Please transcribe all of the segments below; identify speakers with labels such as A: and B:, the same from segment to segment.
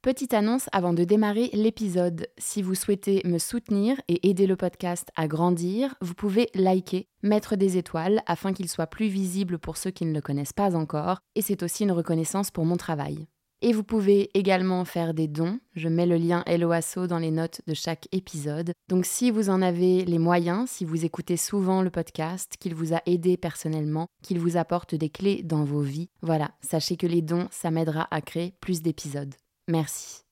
A: Petite annonce avant de démarrer l'épisode. Si vous souhaitez me soutenir et aider le podcast à grandir, vous pouvez liker, mettre des étoiles afin qu'il soit plus visible pour ceux qui ne le connaissent pas encore, et c'est aussi une reconnaissance pour mon travail. Et vous pouvez également faire des dons. Je mets le lien Helloasso dans les notes de chaque épisode. Donc si vous en avez les moyens, si vous écoutez souvent le podcast, qu'il vous a aidé personnellement, qu'il vous apporte des clés dans vos vies, voilà, sachez que les dons, ça m'aidera à créer plus d'épisodes. Merci.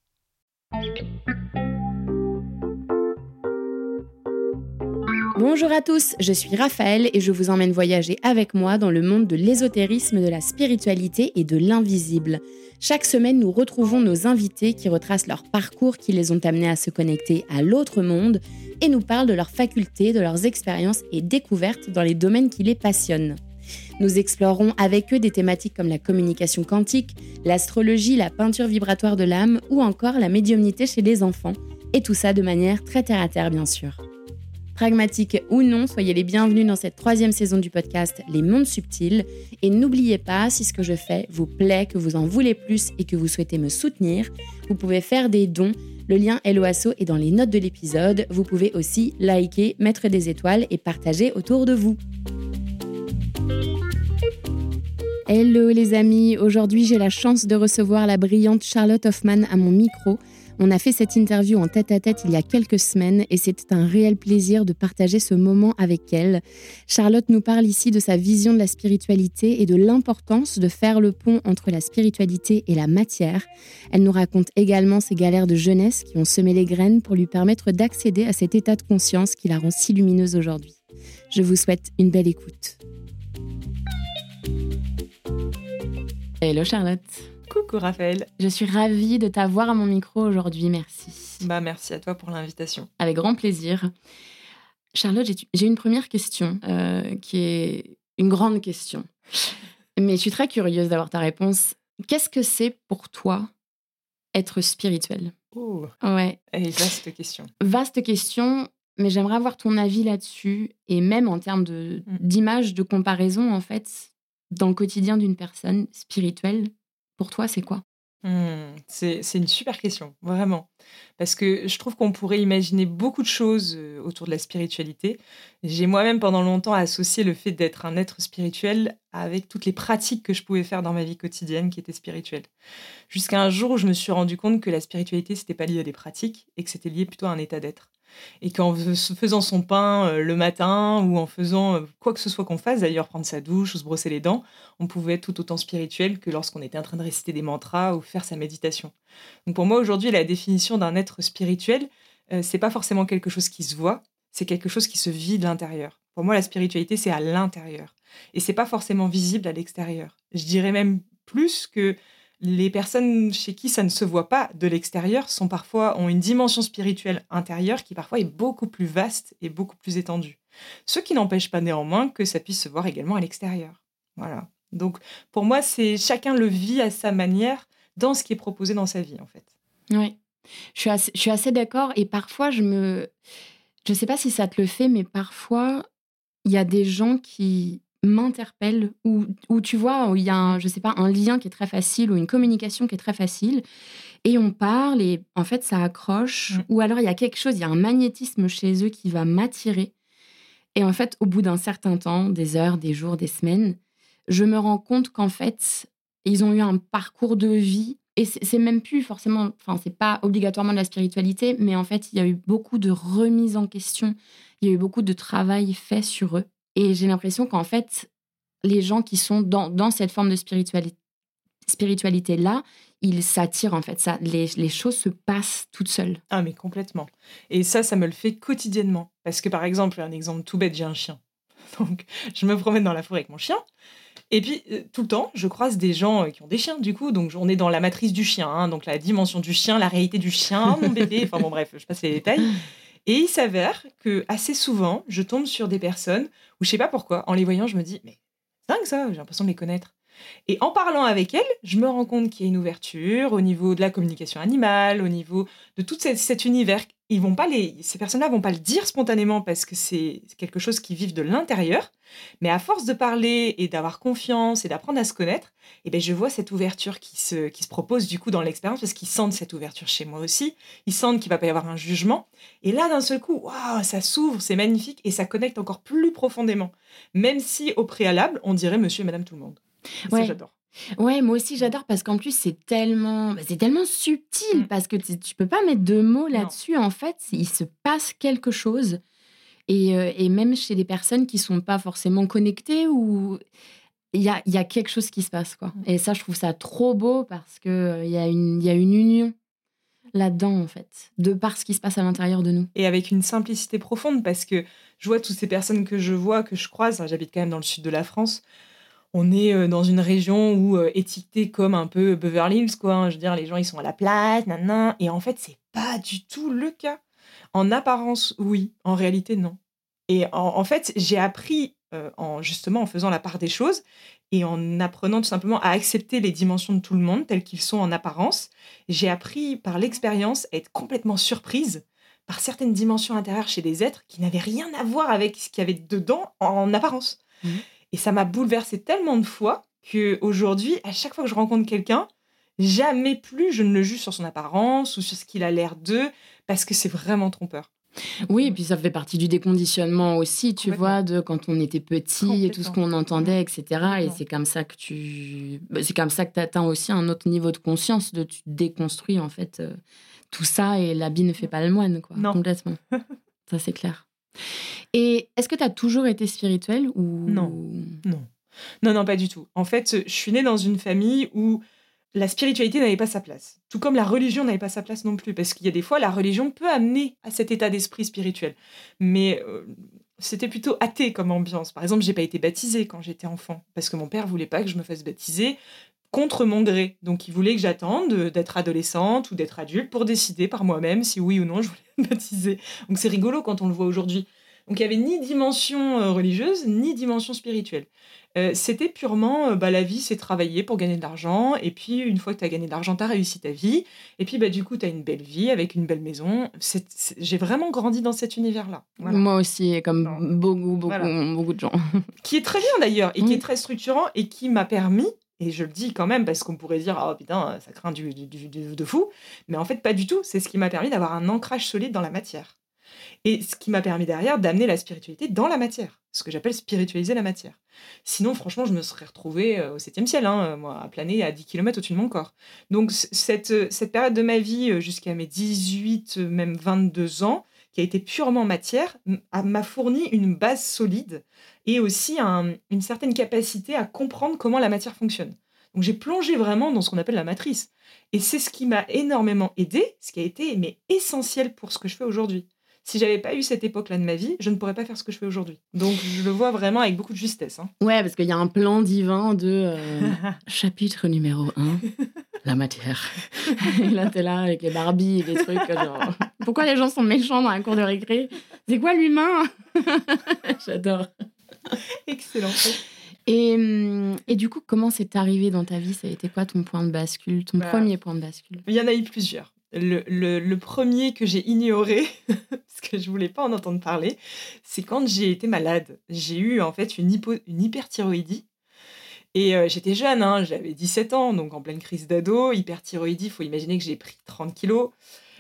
A: Bonjour à tous, je suis Raphaël et je vous emmène voyager avec moi dans le monde de l'ésotérisme, de la spiritualité et de l'invisible. Chaque semaine, nous retrouvons nos invités qui retracent leur parcours qui les ont amenés à se connecter à l'autre monde et nous parlent de leurs facultés, de leurs expériences et découvertes dans les domaines qui les passionnent. Nous explorerons avec eux des thématiques comme la communication quantique, l'astrologie, la peinture vibratoire de l'âme ou encore la médiumnité chez les enfants, et tout ça de manière très terre-à-terre bien sûr. Pragmatique ou non, soyez les bienvenus dans cette troisième saison du podcast Les Mondes Subtils. Et n'oubliez pas, si ce que je fais vous plaît, que vous en voulez plus et que vous souhaitez me soutenir, vous pouvez faire des dons. Le lien LOASO est dans les notes de l'épisode. Vous pouvez aussi liker, mettre des étoiles et partager autour de vous. Hello les amis, aujourd'hui j'ai la chance de recevoir la brillante Charlotte Hoffman à mon micro. On a fait cette interview en tête à tête il y a quelques semaines et c'était un réel plaisir de partager ce moment avec elle. Charlotte nous parle ici de sa vision de la spiritualité et de l'importance de faire le pont entre la spiritualité et la matière. Elle nous raconte également ses galères de jeunesse qui ont semé les graines pour lui permettre d'accéder à cet état de conscience qui la rend si lumineuse aujourd'hui. Je vous souhaite une belle écoute. Hello Charlotte.
B: Coucou Raphaël.
A: Je suis ravie de t'avoir à mon micro aujourd'hui, merci.
B: Bah merci à toi pour l'invitation.
A: Avec grand plaisir. Charlotte, j'ai une première question euh, qui est une grande question. Mais je suis très curieuse d'avoir ta réponse. Qu'est-ce que c'est pour toi être spirituel?
B: Oh.
A: Ouais.
B: Et vaste question.
A: Vaste question, mais j'aimerais avoir ton avis là-dessus et même en termes de
B: Mm.
A: d'image de comparaison en fait dans le quotidien d'une personne spirituelle. Pour toi, c'est quoi?
B: C'est c'est une super question, vraiment. Parce que je trouve qu'on pourrait imaginer beaucoup de choses euh, autour de la spiritualité. J'ai moi-même pendant longtemps associé le fait d'être un être spirituel avec toutes les pratiques que je pouvais faire dans ma vie quotidienne qui étaient spirituelles. Jusqu'à un jour où je me suis rendu compte que la spiritualité, c'était pas lié à des pratiques et que c'était lié plutôt à un état d'être. Et qu'en fais- faisant son pain euh, le matin ou en faisant euh, quoi que ce soit qu'on fasse, d'ailleurs prendre sa douche ou se brosser les dents, on pouvait être tout autant spirituel que lorsqu'on était en train de réciter des mantras ou faire sa méditation. Donc pour moi aujourd'hui, la définition d'un être spirituel, euh, c'est pas forcément quelque chose qui se voit, c'est quelque chose qui se vit de l'intérieur. Pour moi, la spiritualité, c'est à l'intérieur et c'est pas forcément visible à l'extérieur. Je dirais même plus que les personnes chez qui ça ne se voit pas de l'extérieur sont parfois ont une dimension spirituelle intérieure qui parfois est beaucoup plus vaste et beaucoup plus étendue. Ce qui n'empêche pas néanmoins que ça puisse se voir également à l'extérieur. Voilà. Donc pour moi, c'est chacun le vit à sa manière dans ce qui est proposé dans sa vie en fait.
A: Oui. Je suis assez, d'accord et parfois je me je sais pas si ça te le fait mais parfois il y a des gens qui m'interpellent ou ou tu vois où il y a un, je sais pas un lien qui est très facile ou une communication qui est très facile et on parle et en fait ça accroche
B: Mm.
A: ou alors il y a quelque chose il y a un magnétisme chez eux qui va m'attirer et en fait au bout d'un certain temps des heures des jours des semaines je me rends compte qu'en fait ils ont eu un parcours de vie et c'est c'est même plus forcément, enfin, c'est pas obligatoirement de la spiritualité, mais en fait, il y a eu beaucoup de remises en question, il y a eu beaucoup de travail fait sur eux. Et j'ai l'impression qu'en fait, les gens qui sont dans, dans cette forme de spiritualité, spiritualité-là, ils s'attirent en fait. Ça, les, les choses se passent toutes seules.
B: Ah mais complètement. Et ça, ça me le fait quotidiennement. Parce que par exemple, un exemple tout bête, j'ai un chien. Donc je me promène dans la forêt avec mon chien. Et puis euh, tout le temps, je croise des gens euh, qui ont des chiens du coup. Donc on est dans la matrice du chien, hein, donc la dimension du chien, la réalité du chien, mon bébé. Enfin bon bref, je passe les détails. Et il s'avère que assez souvent, je tombe sur des personnes où je sais pas pourquoi, en les voyant, je me dis mais dingue ça, j'ai l'impression de les connaître. Et en parlant avec elles, je me rends compte qu'il y a une ouverture au niveau de la communication animale, au niveau de tout cet univers ils vont pas les, ces personnes-là vont pas le dire spontanément parce que c'est quelque chose qui vivent de l'intérieur. Mais à force de parler et d'avoir confiance et d'apprendre à se connaître, eh ben je vois cette ouverture qui se, qui se propose du coup dans l'expérience parce qu'ils sentent cette ouverture chez moi aussi. Ils sentent qu'il va pas y avoir un jugement. Et là, d'un seul coup, waouh, ça s'ouvre, c'est magnifique et ça connecte encore plus profondément. Même si au préalable, on dirait Monsieur et Madame tout le monde.
A: Ouais.
B: Ça, j'adore.
A: Ouais, moi aussi j'adore parce qu'en plus c'est tellement, bah, c'est tellement subtil
B: Mm.
A: parce que tu, tu peux pas mettre de mots là-dessus. En fait, il se passe quelque chose et, euh, et même chez des personnes qui sont pas forcément connectées ou il y a, y a quelque chose qui se passe quoi.
B: Mm.
A: Et ça, je trouve ça trop beau parce que euh, il y a une, il y a une union là-dedans en fait, de par ce qui se passe à l'intérieur de nous.
B: et avec une simplicité profonde parce que je vois toutes ces personnes que je vois, que je croise, hein, j'habite quand même dans le sud de la France, on est euh, dans une région où euh, étiqueté comme un peu Beverly Hills, quoi. hein. Je veux dire, les gens, ils sont à la place, nan, et en fait, c'est pas du tout le cas. En apparence, oui. En réalité, non. Et en, fait, j'ai appris, euh, en, justement, en faisant la part des choses et en apprenant tout simplement à accepter les dimensions de tout le monde telles qu'ils sont en apparence, j'ai appris par l'expérience à être complètement surprise par certaines dimensions intérieures chez des êtres qui n'avaient rien à voir avec ce qu'il y avait dedans en apparence.
A: Mhm.
B: Et ça m'a bouleversé tellement de fois que aujourd'hui, à chaque fois que je rencontre quelqu'un, jamais plus je ne le juge sur son apparence ou sur ce qu'il a l'air d'eux, parce que c'est vraiment trompeur.
A: Oui, et puis ça fait partie du déconditionnement aussi, tu vois, de quand on était petit et tout ce qu'on entendait, etc. Et c'est comme ça que tu, bah, c'est comme ça que atteins aussi un autre niveau de conscience, de tu déconstruis en fait euh, tout ça et l'habit ne fait pas le moine, quoi.
B: Non.
A: Complètement. ça c'est clair. Et est-ce que tu as toujours été spirituelle ou
B: Non. Non. Non, non, pas du tout. En fait, je suis née dans une famille où la spiritualité n'avait pas sa place. Tout comme la religion n'avait pas sa place non plus. Parce qu'il y a des fois, la religion peut amener à cet état d'esprit spirituel. Mais euh, c'était plutôt athée comme ambiance. Par exemple, j'ai pas été baptisée quand j'étais enfant. Parce que mon père voulait pas que je me fasse baptiser contre mon gré. Donc, il voulait que j'attende d'être adolescente ou d'être adulte pour décider par moi-même si oui ou non je voulais me baptiser. Donc, c'est rigolo quand on le voit aujourd'hui. Donc, il n'y avait ni dimension euh, religieuse, ni dimension spirituelle. Euh, c'était purement, euh, bah, la vie, c'est travailler pour gagner de l'argent. Et puis, une fois que tu as gagné de l'argent, tu as réussi ta vie. Et puis, bah, du coup, tu as une belle vie avec une belle maison. C'est- c'est- J'ai vraiment grandi dans cet univers-là. Voilà.
A: Moi aussi, comme beaucoup, beaucoup,
B: Voilà.
A: beaucoup de gens.
B: Qui est très bien d'ailleurs, et qui est très structurant, et qui m'a permis, et je le dis quand même, parce qu'on pourrait dire, oh putain, ça craint du, de fou. Mais en fait, pas du tout. C'est ce qui m'a permis d'avoir un ancrage solide dans la matière. Et ce qui m'a permis derrière d'amener la spiritualité dans la matière. Ce que j'appelle spiritualiser la matière. Sinon, franchement, je me serais retrouvée euh, au septième ciel, hein, euh, moi, à planer à 10 km au-dessus de mon corps. Donc, cette, euh, cette période de ma vie, jusqu'à mes 18, euh, même 22 ans, qui a été purement matière, m'a fourni une base solide et aussi un- une certaine capacité à comprendre comment la matière fonctionne. Donc, j'ai plongé vraiment dans ce qu'on appelle la matrice. Et c'est ce qui m'a énormément aidé, ce qui a été mais essentiel pour ce que je fais aujourd'hui. Si j'avais pas eu cette époque-là de ma vie, je ne pourrais pas faire ce que je fais aujourd'hui. Donc je le vois vraiment avec beaucoup de justesse. hein.
A: Ouais, parce qu'il y a un plan divin de euh, chapitre numéro 1, la matière. et là, t'es là avec les Barbies et les trucs. Genre, pourquoi les gens sont méchants dans la cour de récré? C'est quoi l'humain? J'adore.
B: Excellent.
A: Et, hum, et du coup, comment c'est arrivé dans ta vie? Ça a été quoi ton point de bascule? Ton
B: Bah,
A: premier point de bascule?
B: Il y en a eu plusieurs. Le, le- le premier que j'ai ignoré, parce que je voulais pas en entendre parler, c'est quand j'ai été malade. J'ai eu en fait une, hypo- une hyperthyroïdie. Et euh, j'étais jeune, hein, j'avais 17 ans, donc en pleine crise d'ado. Hyperthyroïdie, il faut imaginer que j'ai pris 30 kilos.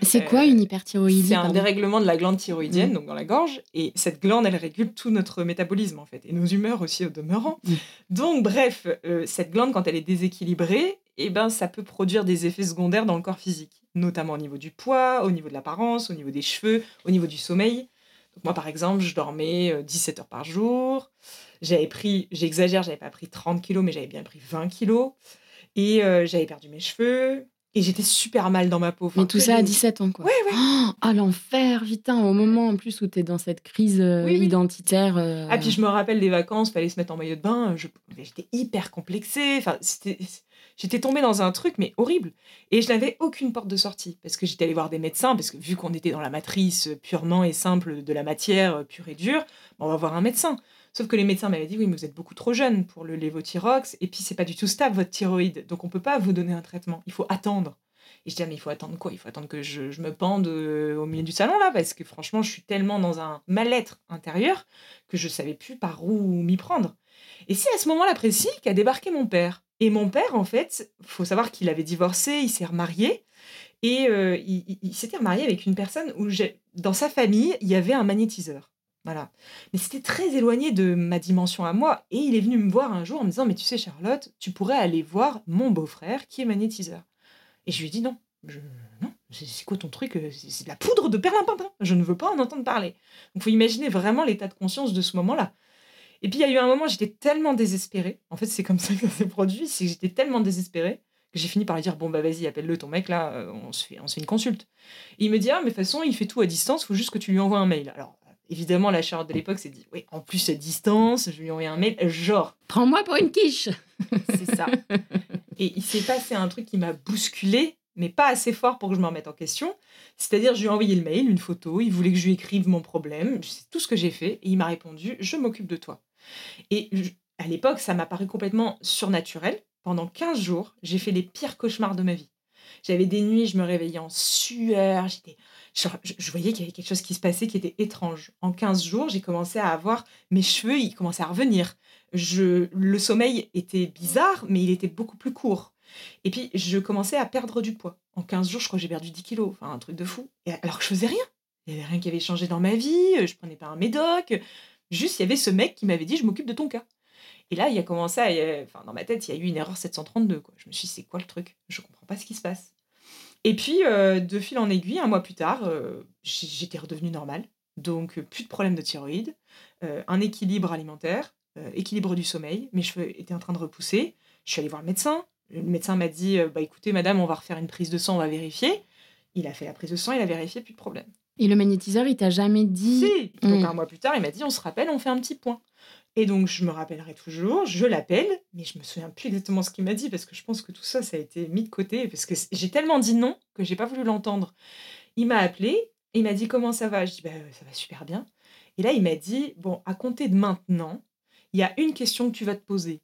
A: C'est quoi
B: Euh,
A: une hyperthyroïdie
B: C'est un dérèglement de la glande thyroïdienne,
A: Mm.
B: donc dans la gorge. Et cette glande, elle régule tout notre métabolisme, en fait, et nos humeurs aussi au demeurant.
A: Mm.
B: Donc, bref, euh, cette glande, quand elle est déséquilibrée, eh ben, ça peut produire des effets secondaires dans le corps physique, notamment au niveau du poids, au niveau de l'apparence, au niveau des cheveux, au niveau du sommeil. Donc, moi, par exemple, je dormais euh, 17 heures par jour. J'avais pris, j'exagère, j'avais pas pris 30 kilos, mais j'avais bien pris 20 kilos. Et euh, j'avais perdu mes cheveux. Et j'étais super mal dans ma peau. Enfin,
A: Mais tout ça à
B: des-
A: 17 ans, quoi.
B: Ouais, ouais.
A: Oh, ah, l'enfer, putain, au moment en plus où t'es dans cette crise euh,
B: Oui, oui.
A: identitaire. euh,
B: Ah, puis je me rappelle des vacances, fallait se mettre en maillot de bain. je- J'étais hyper complexée. Enfin, c'était- j'étais tombée dans un truc, mais horrible. Et je n'avais aucune porte de sortie. Parce que j'étais allée voir des médecins, parce que vu qu'on était dans la matrice purement et simple de la matière pure et dure, on va voir un médecin. Sauf que les médecins m'avaient dit, oui, mais vous êtes beaucoup trop jeune pour le lévothyrox. Et puis, c'est pas du tout stable, votre thyroïde. Donc, on peut pas vous donner un traitement. Il faut attendre. Et je dis, ah, mais il faut attendre quoi? Il faut attendre que je, me pende euh, au milieu du salon, là, parce que franchement, je suis tellement dans un mal-être intérieur que je savais plus par où m'y prendre. Et c'est à ce moment-là précis qu'a débarqué mon père. Et mon père, en fait, faut savoir qu'il avait divorcé, il s'est remarié, et euh, il, s'était remarié avec une personne où, dans sa famille, il y avait un magnétiseur. Voilà. Mais c'était très éloigné de ma dimension à moi. Et il est venu me voir un jour en me disant Mais tu sais, Charlotte, tu pourrais aller voir mon beau-frère qui est magnétiseur. Et je lui ai dit Non, je, non, c'est quoi ton truc C'est de la poudre de perlimpinpin. Je ne veux pas en entendre parler. Donc, faut imaginer vraiment l'état de conscience de ce moment-là. Et puis, il y a eu un moment, j'étais tellement désespérée. En fait, c'est comme ça que ça s'est produit. C'est que j'étais tellement désespérée que j'ai fini par lui dire Bon, bah, vas-y, appelle-le, ton mec, là, euh, on se fait, on se fait une consulte. Et il me dit Ah, mais de toute façon, il fait tout à distance, faut juste que tu lui envoies un mail. Alors, évidemment, la Charlotte de l'époque s'est dit, oui, en plus à distance, je lui ai envoyé un mail, genre.
A: Prends-moi pour une quiche
B: C'est ça. Et il s'est passé un truc qui m'a bousculé, mais pas assez fort pour que je me remette en question. C'est-à-dire, je lui ai envoyé le mail, une photo, il voulait que je lui écrive mon problème, c'est tout ce que j'ai fait, et il m'a répondu, je m'occupe de toi. Et à l'époque, ça m'a paru complètement surnaturel. Pendant 15 jours, j'ai fait les pires cauchemars de ma vie. J'avais des nuits, je me réveillais en sueur, j'étais je, voyais qu'il y avait quelque chose qui se passait qui était étrange. En 15 jours, j'ai commencé à avoir mes cheveux, ils commençaient à revenir. Je, le sommeil était bizarre, mais il était beaucoup plus court. Et puis, je commençais à perdre du poids. En 15 jours, je crois que j'ai perdu 10 kilos. Enfin, un truc de fou. Et alors que je faisais rien. Il n'y avait rien qui avait changé dans ma vie. Je prenais pas un médoc. Juste, il y avait ce mec qui m'avait dit, je m'occupe de ton cas. Et là, il a commencé à... Enfin, dans ma tête, il y a eu une erreur 732. Quoi. Je me suis dit, c'est quoi le truc? Je comprends pas ce qui se passe. Et puis, euh, de fil en aiguille, un mois plus tard, euh, j'étais redevenue normale. Donc, euh, plus de problème de thyroïde, un équilibre alimentaire, équilibre du sommeil. Mes cheveux étaient en train de repousser. Je suis allée voir le médecin. Le médecin m'a dit Bah écoutez, madame, on va refaire une prise de sang, on va vérifier. Il a fait la prise de sang, il a vérifié, plus de problème.
A: Et le magnétiseur, il t'a jamais dit
B: Si Donc, hmm. un mois plus tard, il m'a dit On se rappelle, on fait un petit point. Et donc, je me rappellerai toujours, je l'appelle, mais je me souviens plus exactement ce qu'il m'a dit parce que je pense que tout ça, ça a été mis de côté parce que j'ai tellement dit non que j'ai pas voulu l'entendre. Il m'a appelé et il m'a dit comment ça va? Je dis bah, ça va super bien. Et là, il m'a dit bon, à compter de maintenant, il y a une question que tu vas te poser.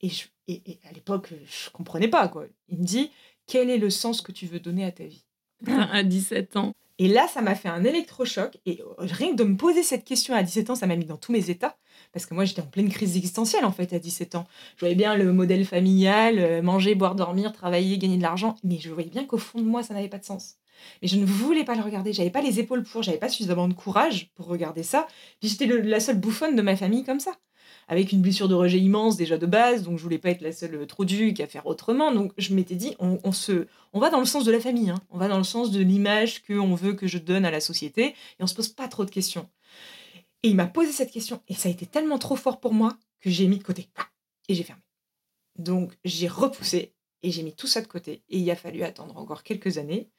B: Et, et, à l'époque, je comprenais pas quoi. Il me dit quel est le sens que tu veux donner à ta vie?
A: À 17 ans.
B: Et là, ça m'a fait un électrochoc. Et rien que de me poser cette question à 17 ans, ça m'a mis dans tous mes états. Parce que moi, j'étais en pleine crise existentielle, en fait, à 17 ans. Je voyais bien le modèle familial, euh, manger, boire, dormir, travailler, gagner de l'argent. Mais je voyais bien qu'au fond de moi, ça n'avait pas de sens. Mais je ne voulais pas le regarder. J'avais pas les épaules pour, j'avais pas suffisamment de courage pour regarder ça. Puis j'étais la seule bouffonne de ma famille comme ça avec une blessure de rejet immense déjà de base, donc je voulais pas être la seule trop duque à faire autrement. Donc je m'étais dit, on, se, on va dans le sens de la famille, hein. on va dans le sens de l'image qu'on veut que je donne à la société, et on se pose pas trop de questions. Et il m'a posé cette question, et ça a été tellement trop fort pour moi que j'ai mis de côté, et j'ai fermé. Donc j'ai repoussé, et j'ai mis tout ça de côté, et il a fallu attendre encore quelques années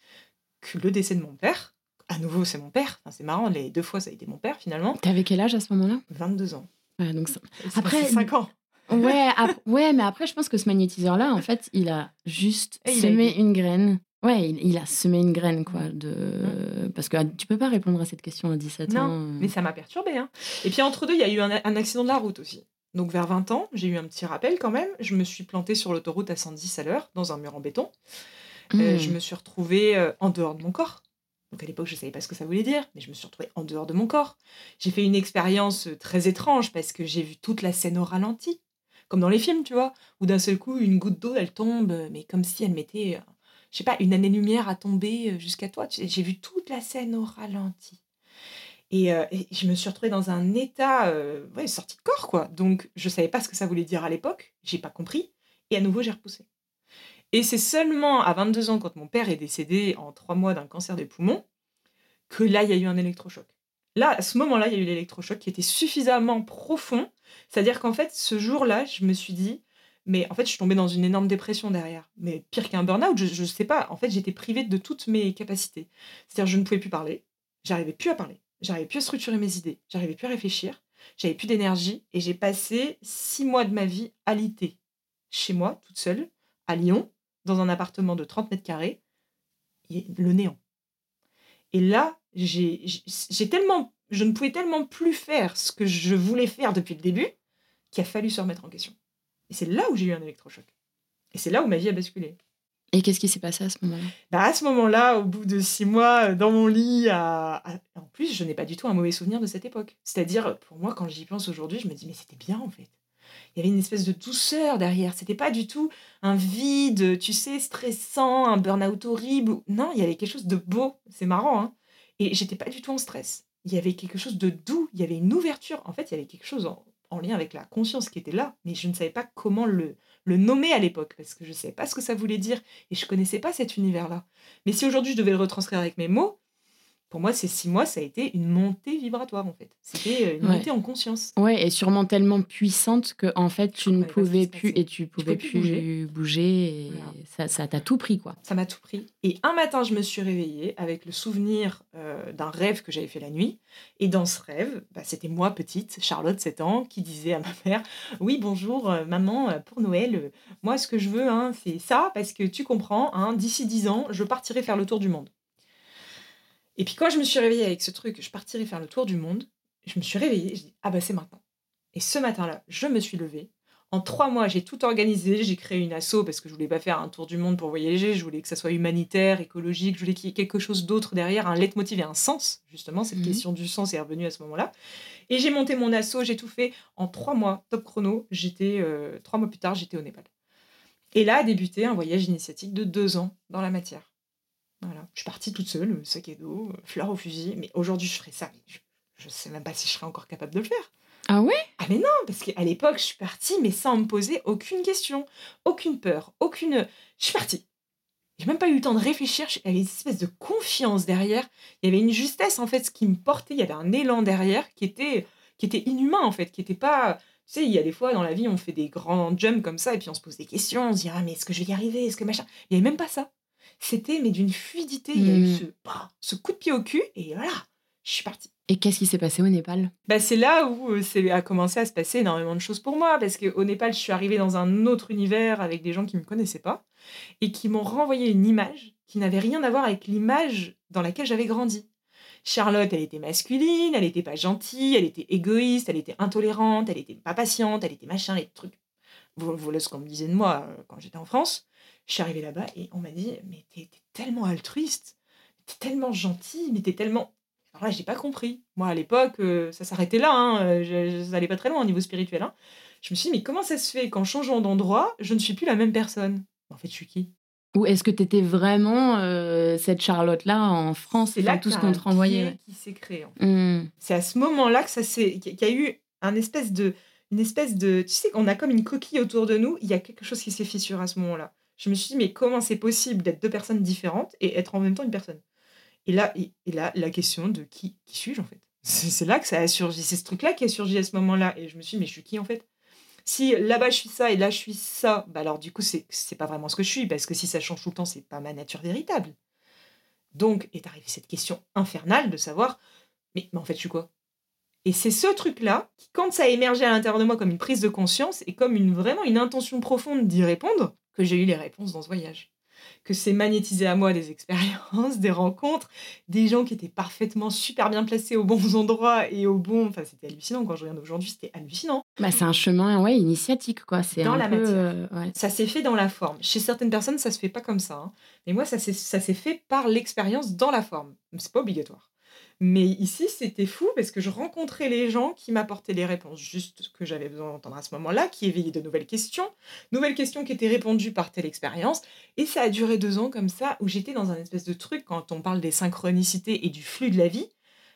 B: que le décès de mon père, à nouveau c'est mon père, enfin, c'est marrant, les deux fois ça a été mon père finalement.
A: T'avais quel âge à ce moment-là?
B: 22 ans
A: donc
B: Après, 5 ans.
A: Ouais, ouais, mais après, je pense que ce magnétiseur-là, en fait, il a juste semé une graine. Ouais, il, a semé une graine, quoi. De... Parce que ah, tu peux pas répondre à cette question à 17
B: non,
A: ans.
B: mais ça m'a perturbé. Hein. Et puis entre deux, il y a eu un, accident de la route aussi. Donc vers 20 ans, j'ai eu un petit rappel quand même. Je me suis plantée sur l'autoroute à 110 à l'heure, dans un mur en béton. Euh, hmm. je me suis retrouvée euh, en dehors de mon corps. Donc à l'époque, je ne savais pas ce que ça voulait dire, mais je me suis retrouvée en dehors de mon corps. J'ai fait une expérience euh, très étrange parce que j'ai vu toute la scène au ralenti, comme dans les films, tu vois, où d'un seul coup, une goutte d'eau, elle tombe, euh, mais comme si elle mettait, euh, je sais pas, une année-lumière à tomber jusqu'à toi. J'ai vu toute la scène au ralenti. Et, je me suis retrouvée dans un état, ouais, sorti de corps, quoi. Donc je ne savais pas ce que ça voulait dire à l'époque, j'ai pas compris, et à nouveau, j'ai repoussé. Et c'est seulement à 22 ans, quand mon père est décédé en trois mois d'un cancer des poumons, que là, il y a eu un électrochoc. Là, à ce moment-là, il y a eu l'électrochoc qui était suffisamment profond. C'est-à-dire qu'en fait, ce jour-là, je me suis dit, mais en fait, je suis tombée dans une énorme dépression derrière. Mais pire qu'un burn-out, je ne sais pas. En fait, j'étais privée de toutes mes capacités. C'est-à-dire, je ne pouvais plus parler. J'arrivais plus à parler. J'arrivais plus à structurer mes idées. J'arrivais plus à réfléchir. J'avais plus d'énergie. Et j'ai passé six mois de ma vie à l'ité. Chez moi, toute seule, à Lyon, dans un appartement de 30 mètres carrés, le néant. Et là, j'ai tellement, je ne pouvais tellement plus faire ce que je voulais faire depuis le début qu'il a fallu se remettre en question. Et c'est là où j'ai eu un électrochoc. Et c'est là où ma vie a basculé.
A: Et qu'est-ce qui s'est passé à ce moment-là?
B: Bah, À ce moment-là, au bout de six mois, en mon lit, à... en plus, je n'ai pas du tout un mauvais souvenir de cette époque. C'est-à-dire, pour moi, quand j'y pense aujourd'hui, je me dis, mais c'était bien en fait il y avait une espèce de douceur derrière. C'était pas du tout un vide, tu sais, stressant, un burn-out horrible. Non, il y avait quelque chose de beau. C'est marrant, hein. Et j'étais pas du tout en stress. Il y avait quelque chose de doux. Il y avait une ouverture. En fait, il y avait quelque chose en, lien avec la conscience qui était là, mais je ne savais pas comment le, nommer à l'époque parce que je ne savais pas ce que ça voulait dire et je connaissais pas cet univers-là. Mais si aujourd'hui je devais le retranscrire avec mes mots, pour moi, ces six mois, ça a été une montée vibratoire, en fait. C'était euh, une montée en conscience.
A: Ouais, et sûrement tellement puissante que, en fait, tu ne pouvais plus, et tu pouvais plus bouger. et ça t'a tout pris, quoi.
B: Ça m'a tout pris. Et un matin, je me suis réveillée avec le souvenir euh, d'un rêve que j'avais fait la nuit. Et dans ce rêve, bah, c'était moi, petite, Charlotte, 7 ans, qui disait à ma mère Oui, bonjour, euh, maman, pour Noël, moi, ce que je veux, hein, c'est ça, parce que tu comprends, hein, d'ici 10 ans, je partirai faire le tour du monde. Et puis quand je me suis réveillée avec ce truc, je partirais faire le tour du monde, je me suis réveillée, je dis ah bah c'est maintenant. Et ce matin-là, je me suis levée. En trois mois, j'ai tout organisé. J'ai créé une asso parce que je voulais pas faire un tour du monde pour voyager. Je voulais que ça soit humanitaire, écologique. Je voulais qu'il y ait quelque chose d'autre derrière, un leitmotiv et un sens. Justement, cette mmh question du sens est revenue à ce moment-là. Et j'ai monté mon asso. J'ai tout fait en trois mois, top chrono. J'étais euh, trois mois plus tard, j'étais au Népal. Et là a débuté un voyage initiatique de deux ans dans la matière. Voilà. Je suis partie toute seule, sac à dos, fleur au fusil. Mais aujourd'hui, je ferais ça. je ne sais même pas si je serais encore capable de le faire.
A: Ah ouais?
B: Ah mais non, parce qu'à l'époque, je suis partie, mais sans me poser aucune question, aucune peur, aucune... Je suis partie. J'ai même pas eu le temps de réfléchir. Il y avait une espèce de confiance derrière. Il y avait une justesse, en fait, ce qui me portait. Il y avait un élan derrière qui était, qui était inhumain, en fait, qui était pas... Tu sais, il y a des fois dans la vie, on fait des grands jumps comme ça, et puis on se pose des questions, on se dit, ah, mais est-ce que je vais y arriver? Est-ce que machin? Il n'y avait même pas ça. C'était mais d'une fluidité. Il y a eu mmh. bah, ce, coup de pied au cul et voilà, je suis partie.
A: Et qu'est-ce qui s'est passé au Népal?
B: Bah, C'est là où euh, c'est a commencé à se passer énormément de choses pour moi. Parce qu'au Népal, je suis arrivée dans un autre univers avec des gens qui ne me connaissaient pas et qui m'ont renvoyé une image qui n'avait rien à voir avec l'image dans laquelle j'avais grandi. Charlotte, elle était masculine, elle n'était pas gentille, elle était égoïste, elle était intolérante, elle était pas patiente, elle était machin, et trucs. Voilà ce qu'on me disait de moi euh, quand j'étais en France. Je suis arrivée là-bas et on m'a dit Mais t'es tellement altruiste, t'es tellement gentil, mais t'es tellement. Alors là, j'ai pas compris. Moi, à l'époque, euh, ça s'arrêtait là, hein, euh, je, n'allais pas très loin au niveau spirituel. Hein. Je me suis dit Mais comment ça se fait qu'en changeant d'endroit, je ne suis plus la même personne? En fait, je suis qui?
A: Ou est-ce que tu étais vraiment euh, cette Charlotte-là en France?
B: C'est là tout ce qu'on te renvoyait qui s'est créé. Mmh. C'est à ce moment-là que ça s'est, qu'il y a eu un espèce de, une espèce de, tu sais, qu'on a comme une coquille autour de nous. Il y a quelque chose qui s'est fissure à ce moment-là je me suis dit, mais comment c'est possible d'être deux personnes différentes et être en même temps une personne? Et là, et, là la question de qui, qui suis-je en fait? C'est là que ça a surgi. C'est ce truc-là qui a surgi à ce moment-là. Et je me suis dit, mais je suis qui en fait? Si là-bas je suis ça et là je suis ça, bah alors du coup, c'est pas vraiment ce que je suis. Parce que si ça change tout le temps, c'est pas ma nature véritable. Donc est arrivée cette question infernale de savoir, mais, mais en fait, je suis quoi? Et c'est ce truc-là qui, quand ça a émergé à l'intérieur de moi comme une prise de conscience et comme une, vraiment une intention profonde d'y répondre, que j'ai eu les réponses dans ce voyage. Que c'est magnétisé à moi des expériences, des rencontres, des gens qui étaient parfaitement super bien placés aux bons endroits et au bon. Enfin, c'était hallucinant. Quand je regarde aujourd'hui, c'était hallucinant.
A: Bah, c'est un chemin ouais, initiatique, quoi. C'est
B: dans
A: la
B: matière. Euh, ça s'est fait dans la forme. Chez certaines personnes, ça se fait pas comme ça. Hein. Mais moi, ça s'est fait par l'expérience dans la forme. C'est pas obligatoire. Mais ici, c'était fou parce que je rencontrais les gens qui m'apportaient les réponses juste que j'avais besoin d'entendre à ce moment-là, qui éveillaient de nouvelles questions, nouvelles questions qui étaient répondues par telle expérience. Et ça a duré deux ans comme ça, où j'étais dans un espèce de truc quand on parle des synchronicités et du flux de la vie.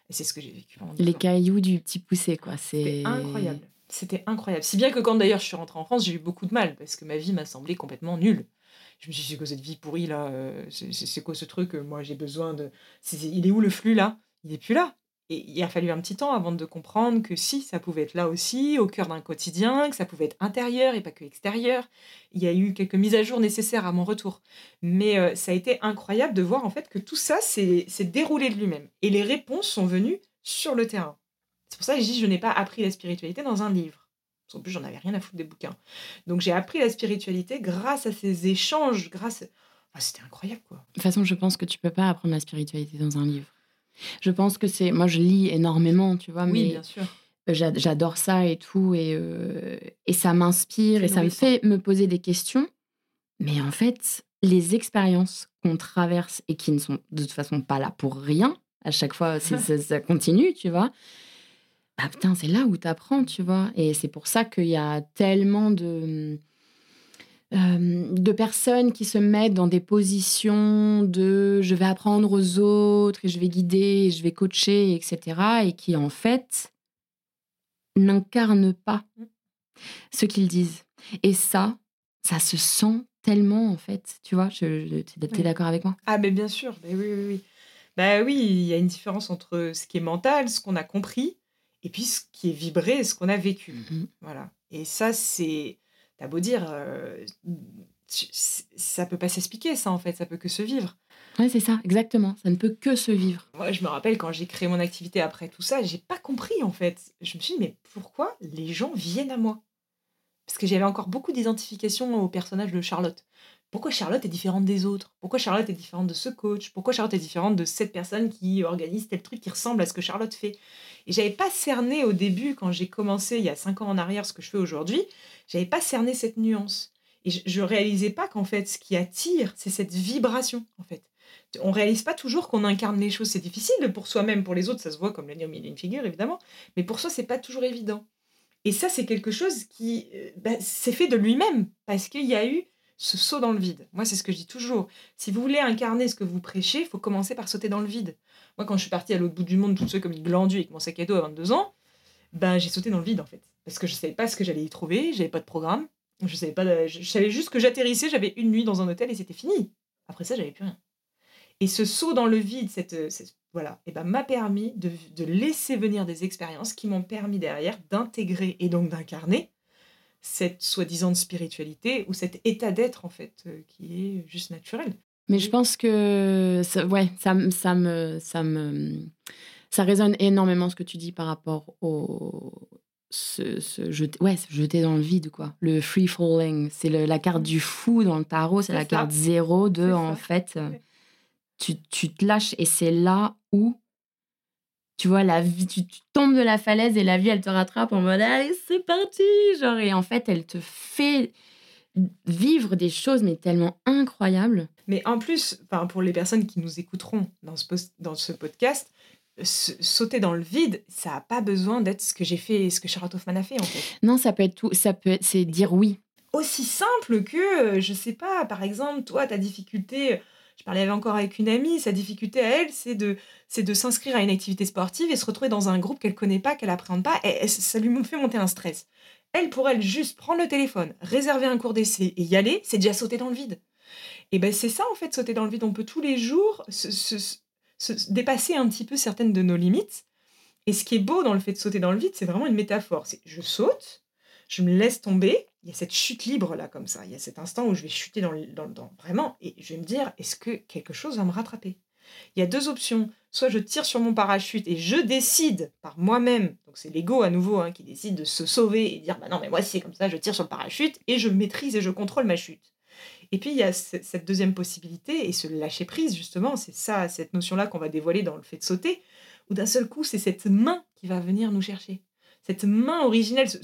B: Et c'est ce que j'ai vécu pendant
A: Les cailloux du petit poussé, quoi.
B: C'est incroyable. C'était incroyable. Si bien que quand d'ailleurs je suis rentrée en France, j'ai eu beaucoup de mal parce que ma vie m'a semblé complètement nulle je me suis dit, c'est quoi cette vie pourrie là? Euh, C'est quoi ce truc? Moi j'ai besoin de. il est où le flux là? Il n'est plus là. Et il a fallu un petit temps avant de comprendre que si, ça pouvait être là aussi, au cœur d'un quotidien, que ça pouvait être intérieur et pas que extérieur. Il y a eu quelques mises à jour nécessaires à mon retour. Mais euh, ça a été incroyable de voir en fait que tout ça s'est déroulé de lui-même. Et les réponses sont venues sur le terrain. C'est pour ça que je dis je n'ai pas appris la spiritualité dans un livre. En plus, j'en avais rien à foutre des bouquins. Donc j'ai appris la spiritualité grâce à ces échanges, grâce... C'était incroyable, quoi.
A: De toute façon, je pense que tu peux pas apprendre la spiritualité dans un livre. Je pense que c'est. Moi, je lis énormément, tu vois,
B: oui, bien sûr.
A: J'adore ça et tout, et, euh, et ça m'inspire, et ça me fait me poser des questions. Mais en fait, les expériences qu'on traverse et qui ne sont de toute façon pas là pour rien, à chaque fois, ça, ça, continue, tu vois. Bah putain, c'est là où tu apprends, tu vois. Et c'est pour ça qu'il y a tellement de, euh, de personnes qui se mettent dans des positions de je vais apprendre aux autres et je vais guider, et je vais coacher, etc. Et qui en fait n'incarnent pas ce qu'ils disent. Et ça, ça se sent tellement en fait. Tu vois, tu es d'accord avec moi?
B: Ah, mais bien sûr, mais oui, oui, oui. Bah oui, il y a une différence entre ce qui est mental, ce qu'on a compris, et puis ce qui est vibré, ce qu'on a vécu. Mmh voilà. Et ça, c'est. T'as beau dire, euh, ça peut pas s'expliquer, ça, en fait, ça peut que se vivre.
A: Ouais, c'est ça, exactement. Ça ne peut que se vivre.
B: Moi, je me rappelle quand j'ai créé mon activité après tout ça, j'ai pas compris, en fait. Je me suis dit, mais pourquoi les gens viennent à moi? Parce que j'avais encore beaucoup d'identification au personnage de Charlotte pourquoi Charlotte est différente des autres? Pourquoi Charlotte est différente de ce coach? Pourquoi Charlotte est différente de cette personne qui organise tel truc qui ressemble à ce que Charlotte fait? Et j'avais pas cerné au début, quand j'ai commencé il y a cinq ans en arrière, ce que je fais aujourd'hui, j'avais pas cerné cette nuance. Et je, je réalisais pas qu'en fait, ce qui attire, c'est cette vibration, en fait. On réalise pas toujours qu'on incarne les choses. C'est difficile pour soi-même, pour les autres, ça se voit comme le une figure, évidemment. Mais pour soi, c'est pas toujours évident. Et ça, c'est quelque chose qui euh, bah, s'est fait de lui-même, parce qu'il y a eu ce saut dans le vide. Moi, c'est ce que je dis toujours. Si vous voulez incarner ce que vous prêchez, il faut commencer par sauter dans le vide. Moi, quand je suis partie à l'autre bout du monde, toute seule comme une glandue avec mon sac à dos à 22 ans, ben, j'ai sauté dans le vide, en fait. Parce que je ne savais pas ce que j'allais y trouver, j'avais pas de programme. Je savais pas, je savais juste que j'atterrissais, j'avais une nuit dans un hôtel et c'était fini. Après ça, j'avais plus rien. Et ce saut dans le vide, cette, voilà, et ben m'a permis de, de laisser venir des expériences qui m'ont permis derrière d'intégrer et donc d'incarner cette soi-disant spiritualité ou cet état d'être en fait euh, qui est juste naturel.
A: Mais je pense que ça, ouais, ça, ça me ça me ça résonne énormément ce que tu dis par rapport au se, jeter, ouais, se jeter dans le vide quoi. Le free falling, c'est la carte du fou dans le tarot, c'est la carte zéro de en fait tu, tu te lâches et c'est là où tu vois, la vie, tu, tombes de la falaise et la vie, elle te rattrape en mode allez, c'est parti. Genre, et en fait, elle te fait vivre des choses, mais tellement incroyables.
B: Mais en plus, pour les personnes qui nous écouteront dans ce, dans ce podcast, sauter dans le vide, ça n'a pas besoin d'être ce que j'ai fait, ce que Charlotte Hoffman a fait en fait.
A: Non, ça peut être tout, ça peut, c'est dire oui.
B: Aussi simple que, je sais pas, par exemple, toi, ta difficulté je parlais encore avec une amie, sa difficulté à elle, c'est de, c'est de s'inscrire à une activité sportive et se retrouver dans un groupe qu'elle connaît pas, qu'elle appréhende pas, et, ça lui fait monter un stress. Elle, pour elle, juste prendre le téléphone, réserver un cours d'essai et y aller, c'est déjà sauter dans le vide. Et ben c'est ça en fait, sauter dans le vide. On peut tous les jours se, dépasser un petit peu certaines de nos limites. Et ce qui est beau dans le fait de sauter dans le vide, c'est vraiment une métaphore. C'est je saute, je me laisse tomber, il y a cette chute libre là, comme ça. Il y a cet instant où je vais chuter dans le, dans, vraiment, et je vais me dire, est-ce que quelque chose va me rattraper? Il y a deux options. Soit je tire sur mon parachute et je décide par moi-même, donc c'est l'ego à nouveau hein, qui décide de se sauver et dire, bah non, mais moi c'est comme ça, je tire sur le parachute et je maîtrise et je contrôle ma chute. Et puis il y a cette deuxième possibilité et ce lâcher prise justement, c'est ça, cette notion-là qu'on va dévoiler dans le fait de sauter, où d'un seul coup c'est cette main qui va venir nous chercher cette main originelle, ce,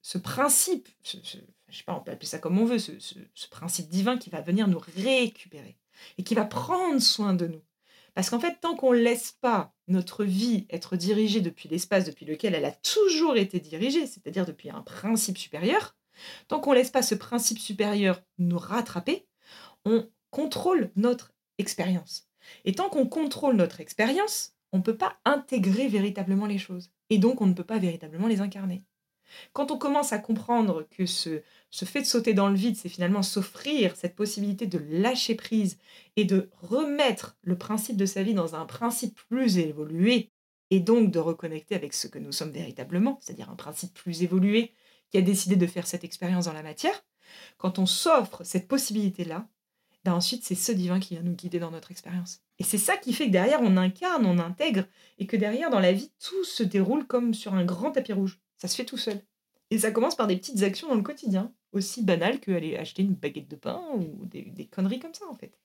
B: ce, principe, je ne sais pas, on peut appeler ça comme on veut, ce, principe divin qui va venir nous récupérer et qui va prendre soin de nous. Parce qu'en fait, tant qu'on ne laisse pas notre vie être dirigée depuis l'espace depuis lequel elle a toujours été dirigée, c'est-à-dire depuis un principe supérieur, tant qu'on ne laisse pas ce principe supérieur nous rattraper, on contrôle notre expérience. Et tant qu'on contrôle notre expérience, on ne peut pas intégrer véritablement les choses et donc on ne peut pas véritablement les incarner. Quand on commence à comprendre que ce, ce fait de sauter dans le vide, c'est finalement s'offrir cette possibilité de lâcher prise et de remettre le principe de sa vie dans un principe plus évolué, et donc de reconnecter avec ce que nous sommes véritablement, c'est-à-dire un principe plus évolué qui a décidé de faire cette expérience dans la matière, quand on s'offre cette possibilité-là, ben ensuite c'est ce divin qui va nous guider dans notre expérience. Et c'est ça qui fait que derrière, on incarne, on intègre, et que derrière, dans la vie, tout se déroule comme sur un grand tapis rouge. Ça se fait tout seul. Et ça commence par des petites actions dans le quotidien, aussi banales qu'aller acheter une baguette de pain ou des conneries comme ça, en fait.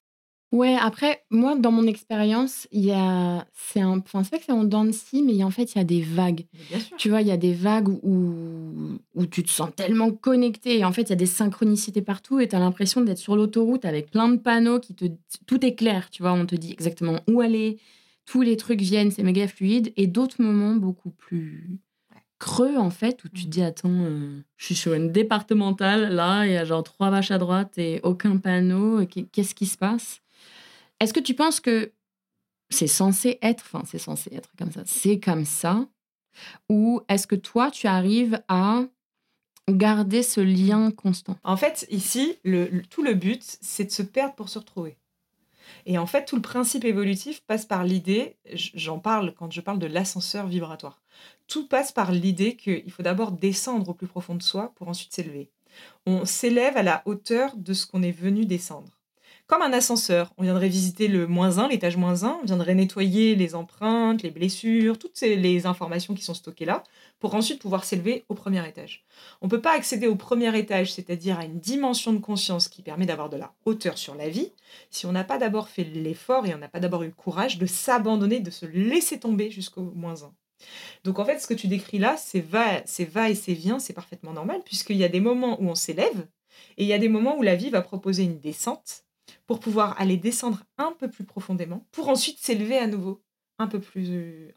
A: Ouais, après, moi, dans mon expérience, il y a. C'est un... enfin, c'est pas que c'est en dents de scie, mais en fait, il y a des vagues.
B: bien sûr.
A: Tu vois, il y a des vagues où, où tu te sens tellement connecté. Et en fait, il y a des synchronicités partout et tu as l'impression d'être sur l'autoroute avec plein de panneaux qui te. Tout est clair, tu vois. On te dit exactement où aller. Tous les trucs viennent, c'est méga fluide. Et d'autres moments beaucoup plus creux, en fait, où tu te dis Attends, euh, je suis sur une départementale, là, il y a genre trois vaches à droite et aucun panneau. Qu'est-ce qui se passe? Est-ce que tu penses que c'est censé être, enfin c'est censé être comme ça, c'est comme ça, ou est-ce que toi tu arrives à garder ce lien constant?
B: En fait, ici, tout le but, c'est de se perdre pour se retrouver. Et en fait, tout le principe évolutif passe par l'idée, j'en parle quand je parle de l'ascenseur vibratoire, tout passe par l'idée qu'il faut d'abord descendre au plus profond de soi pour ensuite s'élever. On s'élève à la hauteur de ce qu'on est venu descendre comme un ascenseur. On viendrait visiter le moins 1, l'étage moins 1, on viendrait nettoyer les empreintes, les blessures, toutes les informations qui sont stockées là, pour ensuite pouvoir s'élever au premier étage. On ne peut pas accéder au premier étage, c'est-à-dire à une dimension de conscience qui permet d'avoir de la hauteur sur la vie, si on n'a pas d'abord fait l'effort et on n'a pas d'abord eu le courage de s'abandonner, de se laisser tomber jusqu'au moins 1. Donc en fait, ce que tu décris là, c'est va, c'est va et c'est vient, c'est parfaitement normal, puisqu'il y a des moments où on s'élève, et il y a des moments où la vie va proposer une descente, pour pouvoir aller descendre un peu plus profondément, pour ensuite s'élever à nouveau un peu plus, euh,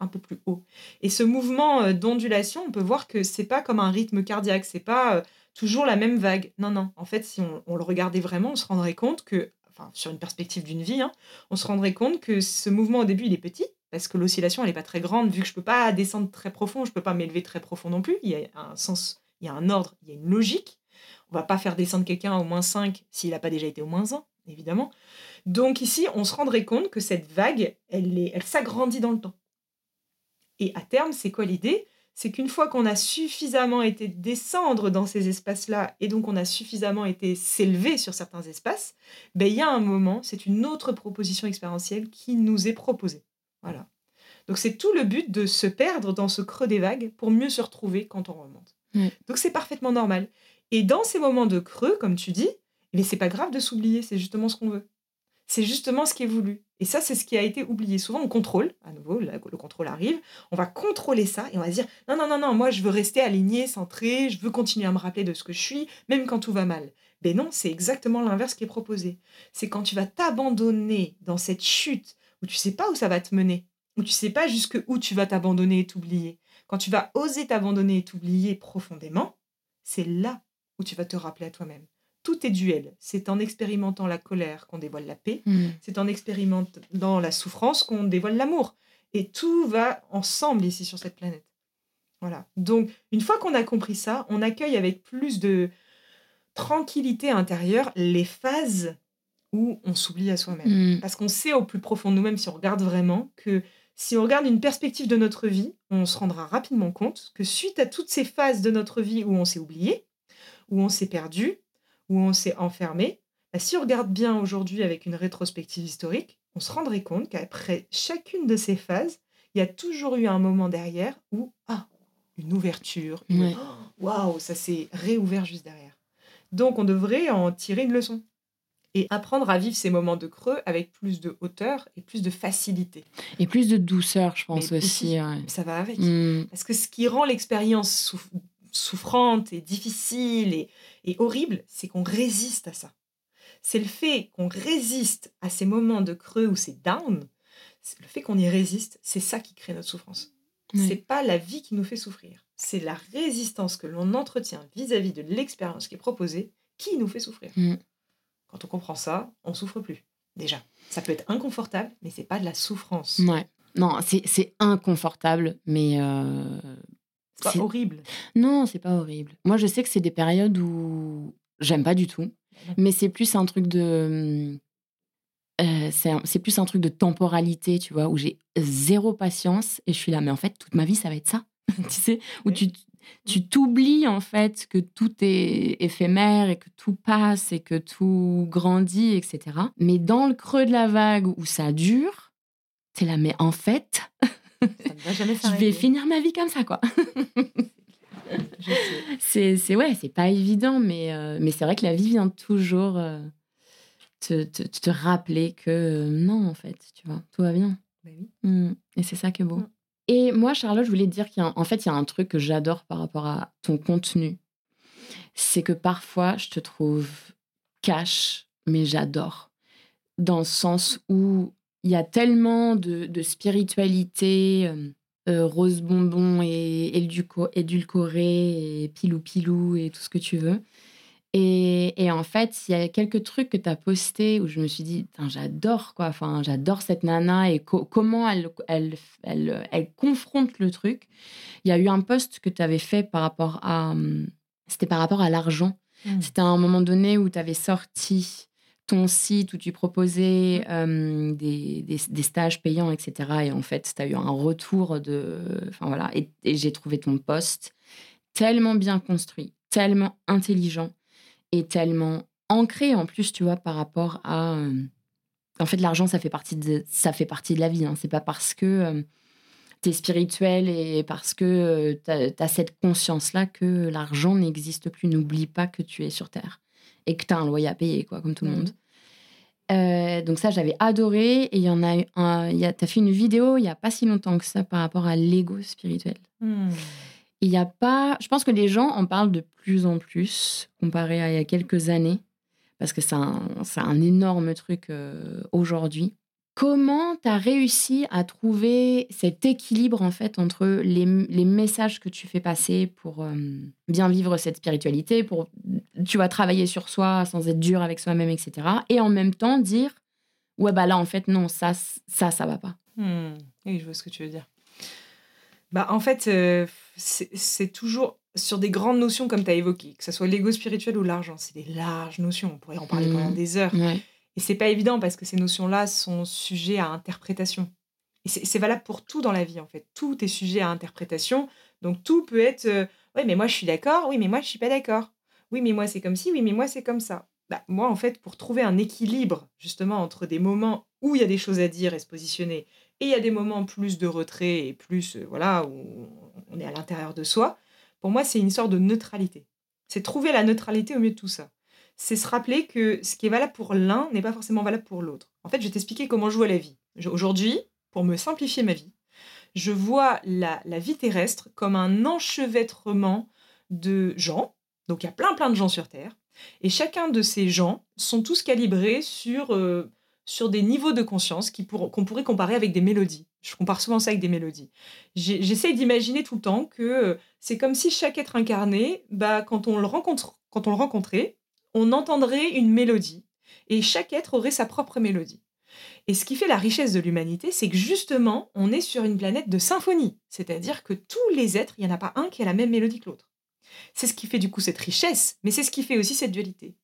B: haut. Et ce mouvement euh, d'ondulation, on peut voir que c'est pas comme un rythme cardiaque, c'est pas euh, toujours la même vague. Non, non. En fait, si on, le regardait vraiment, on se rendrait compte que, enfin, sur une perspective d'une vie, hein, on se rendrait compte que ce mouvement au début, il est petit, parce que l'oscillation, elle n'est pas très grande, vu que je peux pas descendre très profond, je peux pas m'élever très profond non plus. Il y a un sens, il y a un ordre, il y a une logique. On va pas faire descendre quelqu'un au moins 5 s'il n'a pas déjà été au moins 1 évidemment. Donc ici, on se rendrait compte que cette vague, elle, elle s'agrandit dans le temps. Et à terme, c'est quoi l'idée? C'est qu'une fois qu'on a suffisamment été descendre dans ces espaces-là, et donc on a suffisamment été s'élever sur certains espaces, ben, il y a un moment, c'est une autre proposition expérientielle qui nous est proposée. Voilà. Donc c'est tout le but de se perdre dans ce creux des vagues pour mieux se retrouver quand on remonte. Donc c'est parfaitement normal. Et dans ces moments de creux, comme tu dis, mais c'est pas grave de s'oublier, c'est justement ce qu'on veut. C'est justement ce qui est voulu. Et ça, c'est ce qui a été oublié. Souvent, on contrôle, à nouveau, le contrôle arrive, on va contrôler ça et on va dire non, non, non, non, moi, je veux rester aligné, centré, je veux continuer à me rappeler de ce que je suis, même quand tout va mal. Mais non, c'est exactement l'inverse qui est proposé. C'est quand tu vas t'abandonner dans cette chute où tu sais pas où ça va te mener, où tu sais pas jusque où tu vas t'abandonner et t'oublier. Quand tu vas oser t'abandonner et t'oublier profondément, c'est là où tu vas te rappeler à toi-même tout est duel. C'est en expérimentant la colère qu'on dévoile la paix. Hmm. C'est en expérimentant la souffrance qu'on dévoile l'amour. Et tout va ensemble ici sur cette planète. Voilà. Donc, une fois qu'on a compris ça, on accueille avec plus de tranquillité intérieure les phases où on s'oublie à soi-même. Hmm. Parce qu'on sait au plus profond de nous-mêmes, si on regarde vraiment, que si on regarde une perspective de notre vie, on se rendra rapidement compte que suite à toutes ces phases de notre vie où on s'est oublié, où on s'est perdu, où on s'est enfermé, bah, si on regarde bien aujourd'hui avec une rétrospective historique, on se rendrait compte qu'après chacune de ces phases, il y a toujours eu un moment derrière où, ah, une ouverture, waouh, ça s'est réouvert juste derrière. Donc on devrait en tirer une leçon et apprendre à vivre ces moments de creux avec plus de hauteur et plus de facilité.
A: Et plus de douceur, je pense aussi.
B: Ça va avec. Mmh. Parce que ce qui rend l'expérience souffrante et difficile et, et horrible, c'est qu'on résiste à ça. C'est le fait qu'on résiste à ces moments de creux où c'est down, le fait qu'on y résiste, c'est ça qui crée notre souffrance. C'est pas la vie qui nous fait souffrir, c'est la résistance que l'on entretient vis-à-vis de l'expérience qui est proposée qui nous fait souffrir. Mm. Quand on comprend ça, on souffre plus. Déjà, ça peut être inconfortable, mais c'est pas de la souffrance.
A: Ouais. Non, c'est inconfortable, mais euh,
B: c'est pas horrible.
A: Non, c'est pas horrible. Moi, je sais que c'est des périodes où j'aime pas du tout, mais c'est plus un truc de. Euh, c'est plus un truc de temporalité, tu vois, où j'ai zéro patience et je suis là, mais en fait, toute ma vie, ça va être ça. tu sais, où tu tu t'oublies en fait que tout est éphémère et que tout passe et que tout grandit, etc. Mais dans le creux de la vague où ça dure, t'es là, mais en fait, je vais finir ma vie comme ça, quoi. c'est, ouais, c'est pas évident, mais, euh, mais c'est vrai que la vie vient toujours, euh, te, te, te rappeler que euh, non, en fait, tu vois, tout va bien.
B: Bah oui.
A: Mm. Et c'est ça qui est beau.
B: Mm.
A: Et moi, Charlotte, je voulais te dire qu'en fait, il y a un truc que j'adore par rapport à ton contenu. C'est que parfois, je te trouve cash, mais j'adore. Dans le sens où il y a tellement de, de spiritualité, euh, euh, rose bonbon et édulco- édulcoré, et pilou pilou et tout ce que tu veux. Et, et en fait, il y a quelques trucs que tu as postés où je me suis dit, j'adore quoi, enfin, j'adore cette nana et co- comment elle, elle, elle, elle confronte le truc. Il y a eu un post que tu avais fait par rapport à. hum, C'était par rapport à l'argent.
B: Mm.
A: C'était à un moment donné où tu avais sorti ton site où tu proposais euh, des, des- des stages payants, etc. Et en fait, tu as eu un retour de. Enfin voilà. Et, et j'ai trouvé ton post tellement bien construit, tellement intelligent et tellement ancré en plus, tu vois, par rapport à. euh, En fait, l'argent, ça fait partie de, ça fait partie de la vie. Hein. C'est pas parce que tu es spirituel et parce que tu as, cette conscience-là que l'argent n'existe plus. N'oublie pas que tu es sur Terre et que tu as un loyer à payer, quoi, comme tout le
B: Mhm.
A: monde. Euh, donc ça, j'avais adoré. Et il y en a un... y a- T'as fait une vidéo il y a pas si longtemps que ça par rapport à l'ego spirituel.
B: Mm.
A: Il y a pas... Je pense que les gens en parlent de plus en plus comparé à il y a quelques années. Parce que c'est un, un énorme truc euh, aujourd'hui. Comment tu as réussi à trouver cet équilibre en fait entre les, les messages que tu fais passer pour euh, bien vivre cette spiritualité, pour tu vas travailler sur soi sans être dur avec soi-même, etc. Et en même temps dire ouais bah là en fait non ça ça ça va pas.
B: Hmm, Oui, je vois ce que tu veux dire. Bah, en fait, euh, c'est toujours sur des grandes notions comme tu as évoqué, que ce soit l'ego spirituel ou l'argent. C'est des larges notions, on pourrait en parler pendant des heures.
A: Ouais.
B: Et c'est pas évident parce que ces notions-là sont sujets à interprétation. Et c'est valable pour tout dans la vie, en fait. Tout est sujet à interprétation. Donc tout peut être euh, Oui, mais moi je suis d'accord. Oui, mais moi je suis pas d'accord. Oui, mais moi c'est comme ci. Oui, mais moi c'est comme ça. Bah, moi, en fait, pour trouver un équilibre, justement, entre des moments où il y a des choses à dire et se positionner, et il y a des moments plus de retrait et plus, euh, voilà, où on est à l'intérieur de soi, pour moi, c'est une sorte de neutralité. C'est trouver la neutralité au milieu de tout ça c'est se rappeler que ce qui est valable pour l'un n'est pas forcément valable pour l'autre. En fait, je vais t'expliquer comment je vois la vie. Aujourd'hui, pour me simplifier ma vie, je vois la, la vie terrestre comme un enchevêtrement de gens. Donc il y a plein plein de gens sur Terre. Et chacun de ces gens sont tous calibrés sur, euh, sur des niveaux de conscience qu'on pourrait comparer avec des mélodies. Je compare souvent ça avec des mélodies. J'essaye d'imaginer tout le temps que euh, c'est comme si chaque être incarné, bah, quand, on le rencontre, quand on le rencontrait, on entendrait une mélodie. Et chaque être aurait sa propre mélodie. Et ce qui fait la richesse de l'humanité, c'est que justement, on est sur une planète de symphonie. C'est-à-dire que tous les êtres, il n'y en a pas un qui a la même mélodie que l'autre. C'est ce qui fait du coup cette richesse, mais c'est ce qui fait aussi cette dualité.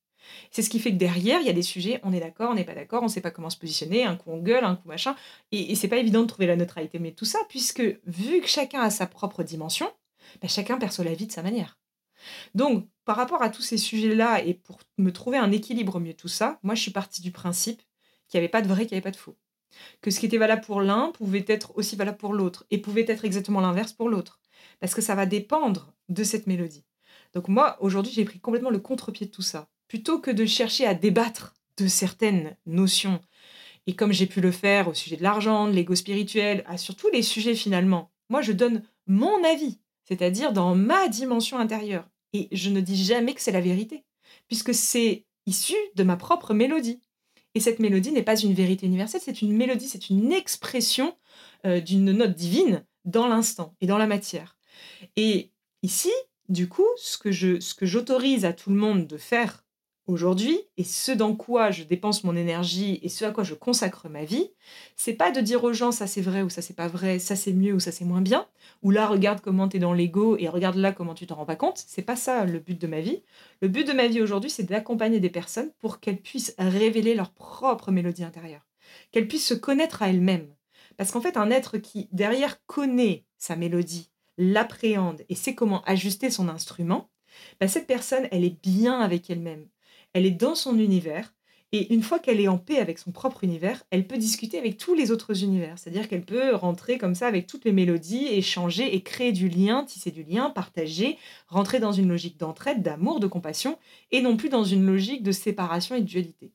B: C'est ce qui fait que derrière, il y a des sujets, on est d'accord, on n'est pas d'accord, on ne sait pas comment se positionner, un coup on gueule, un coup machin. Et, et c'est pas évident de trouver la neutralité, mais tout ça, puisque vu que chacun a sa propre dimension, bah, chacun perçoit la vie de sa manière. Donc, par rapport à tous ces sujets-là, et pour me trouver un équilibre au milieu de tout ça, moi je suis partie du principe qu'il n'y avait pas de vrai, qu'il n'y avait pas de faux. Que ce qui était valable pour l'un pouvait être aussi valable pour l'autre, et pouvait être exactement l'inverse pour l'autre. Parce que ça va dépendre de cette mélodie. Donc moi, aujourd'hui, j'ai pris complètement le contre-pied de tout ça. Plutôt que de chercher à débattre de certaines notions, et comme j'ai pu le faire au sujet de l'argent, de l'ego spirituel, à sur tous les sujets finalement, moi je donne mon avis, c'est-à-dire dans ma dimension intérieure. Et je ne dis jamais que c'est la vérité, puisque c'est issu de ma propre mélodie. Et cette mélodie n'est pas une vérité universelle, c'est une mélodie, c'est une expression euh, d'une note divine dans l'instant et dans la matière. Et ici, du coup, ce que ce que j'autorise à tout le monde de faire aujourd'hui et ce dans quoi je dépense mon énergie et ce à quoi je consacre ma vie, c'est pas de dire aux gens ça c'est vrai ou ça c'est pas vrai, ça c'est mieux ou ça c'est moins bien, ou là regarde comment t'es dans l'ego et regarde là comment tu t'en rends pas compte. C'est pas ça le but de ma vie. Le but de ma vie aujourd'hui, c'est d'accompagner des personnes pour qu'elles puissent révéler leur propre mélodie intérieure, qu'elles puissent se connaître à elles-mêmes. Parce qu'en fait, un être qui derrière connaît sa mélodie, l'appréhende et sait comment ajuster son instrument, bah, cette personne, elle est bien avec elle-même. Elle est dans son univers. Et une fois qu'elle est en paix avec son propre univers, elle peut discuter avec tous les autres univers. C'est-à-dire qu'elle peut rentrer comme ça avec toutes les mélodies, échanger et créer du lien, tisser du lien, partager, rentrer dans une logique d'entraide, d'amour, de compassion, et non plus dans une logique de séparation et de dualité.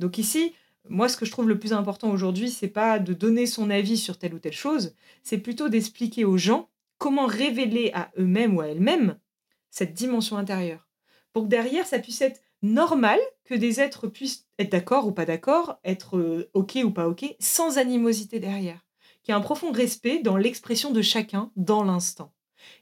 B: Donc ici, moi, ce que je trouve le plus important aujourd'hui, c'est pas de donner son avis sur telle ou telle chose, c'est plutôt d'expliquer aux gens comment révéler à eux-mêmes ou à elles-mêmes cette dimension intérieure. Pour que derrière, ça puisse être normal que des êtres puissent être d'accord ou pas d'accord, être euh, OK ou pas OK, sans animosité derrière. Qu'il y ait un profond respect dans l'expression de chacun dans l'instant.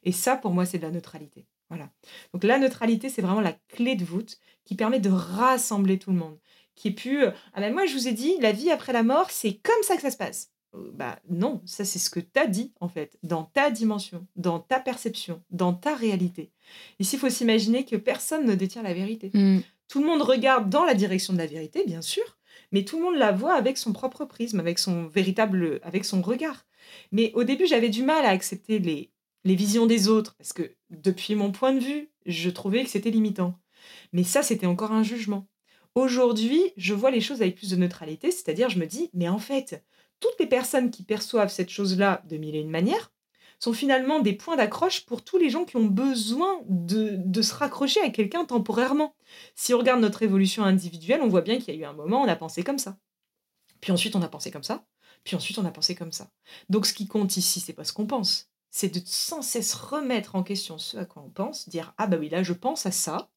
B: Et ça, pour moi, c'est de la neutralité. Voilà. Donc la neutralité, c'est vraiment la clé de voûte qui permet de rassembler tout le monde. Qui est pu. Euh, ah ben moi, je vous ai dit, la vie après la mort, c'est comme ça que ça se passe. Euh, bah non, ça c'est ce que tu as dit en fait, dans ta dimension, dans ta perception, dans ta réalité. Ici, il faut s'imaginer que personne ne détient la vérité.
A: Mm.
B: Tout le monde regarde dans la direction de la vérité, bien sûr, mais tout le monde la voit avec son propre prisme, avec son véritable, avec son regard. Mais au début, j'avais du mal à accepter les, les visions des autres, parce que depuis mon point de vue, je trouvais que c'était limitant. Mais ça, c'était encore un jugement. Aujourd'hui, je vois les choses avec plus de neutralité, c'est-à-dire je me dis, mais en fait, toutes les personnes qui perçoivent cette chose-là de mille et une manières sont finalement des points d'accroche pour tous les gens qui ont besoin de, de se raccrocher à quelqu'un temporairement. Si on regarde notre évolution individuelle, on voit bien qu'il y a eu un moment, on a pensé comme ça. Puis ensuite, on a pensé comme ça. Puis ensuite, on a pensé comme ça. Donc, ce qui compte ici, c'est pas ce qu'on pense. C'est de sans cesse remettre en question ce à quoi on pense, dire Ah bah oui, là, je pense à ça,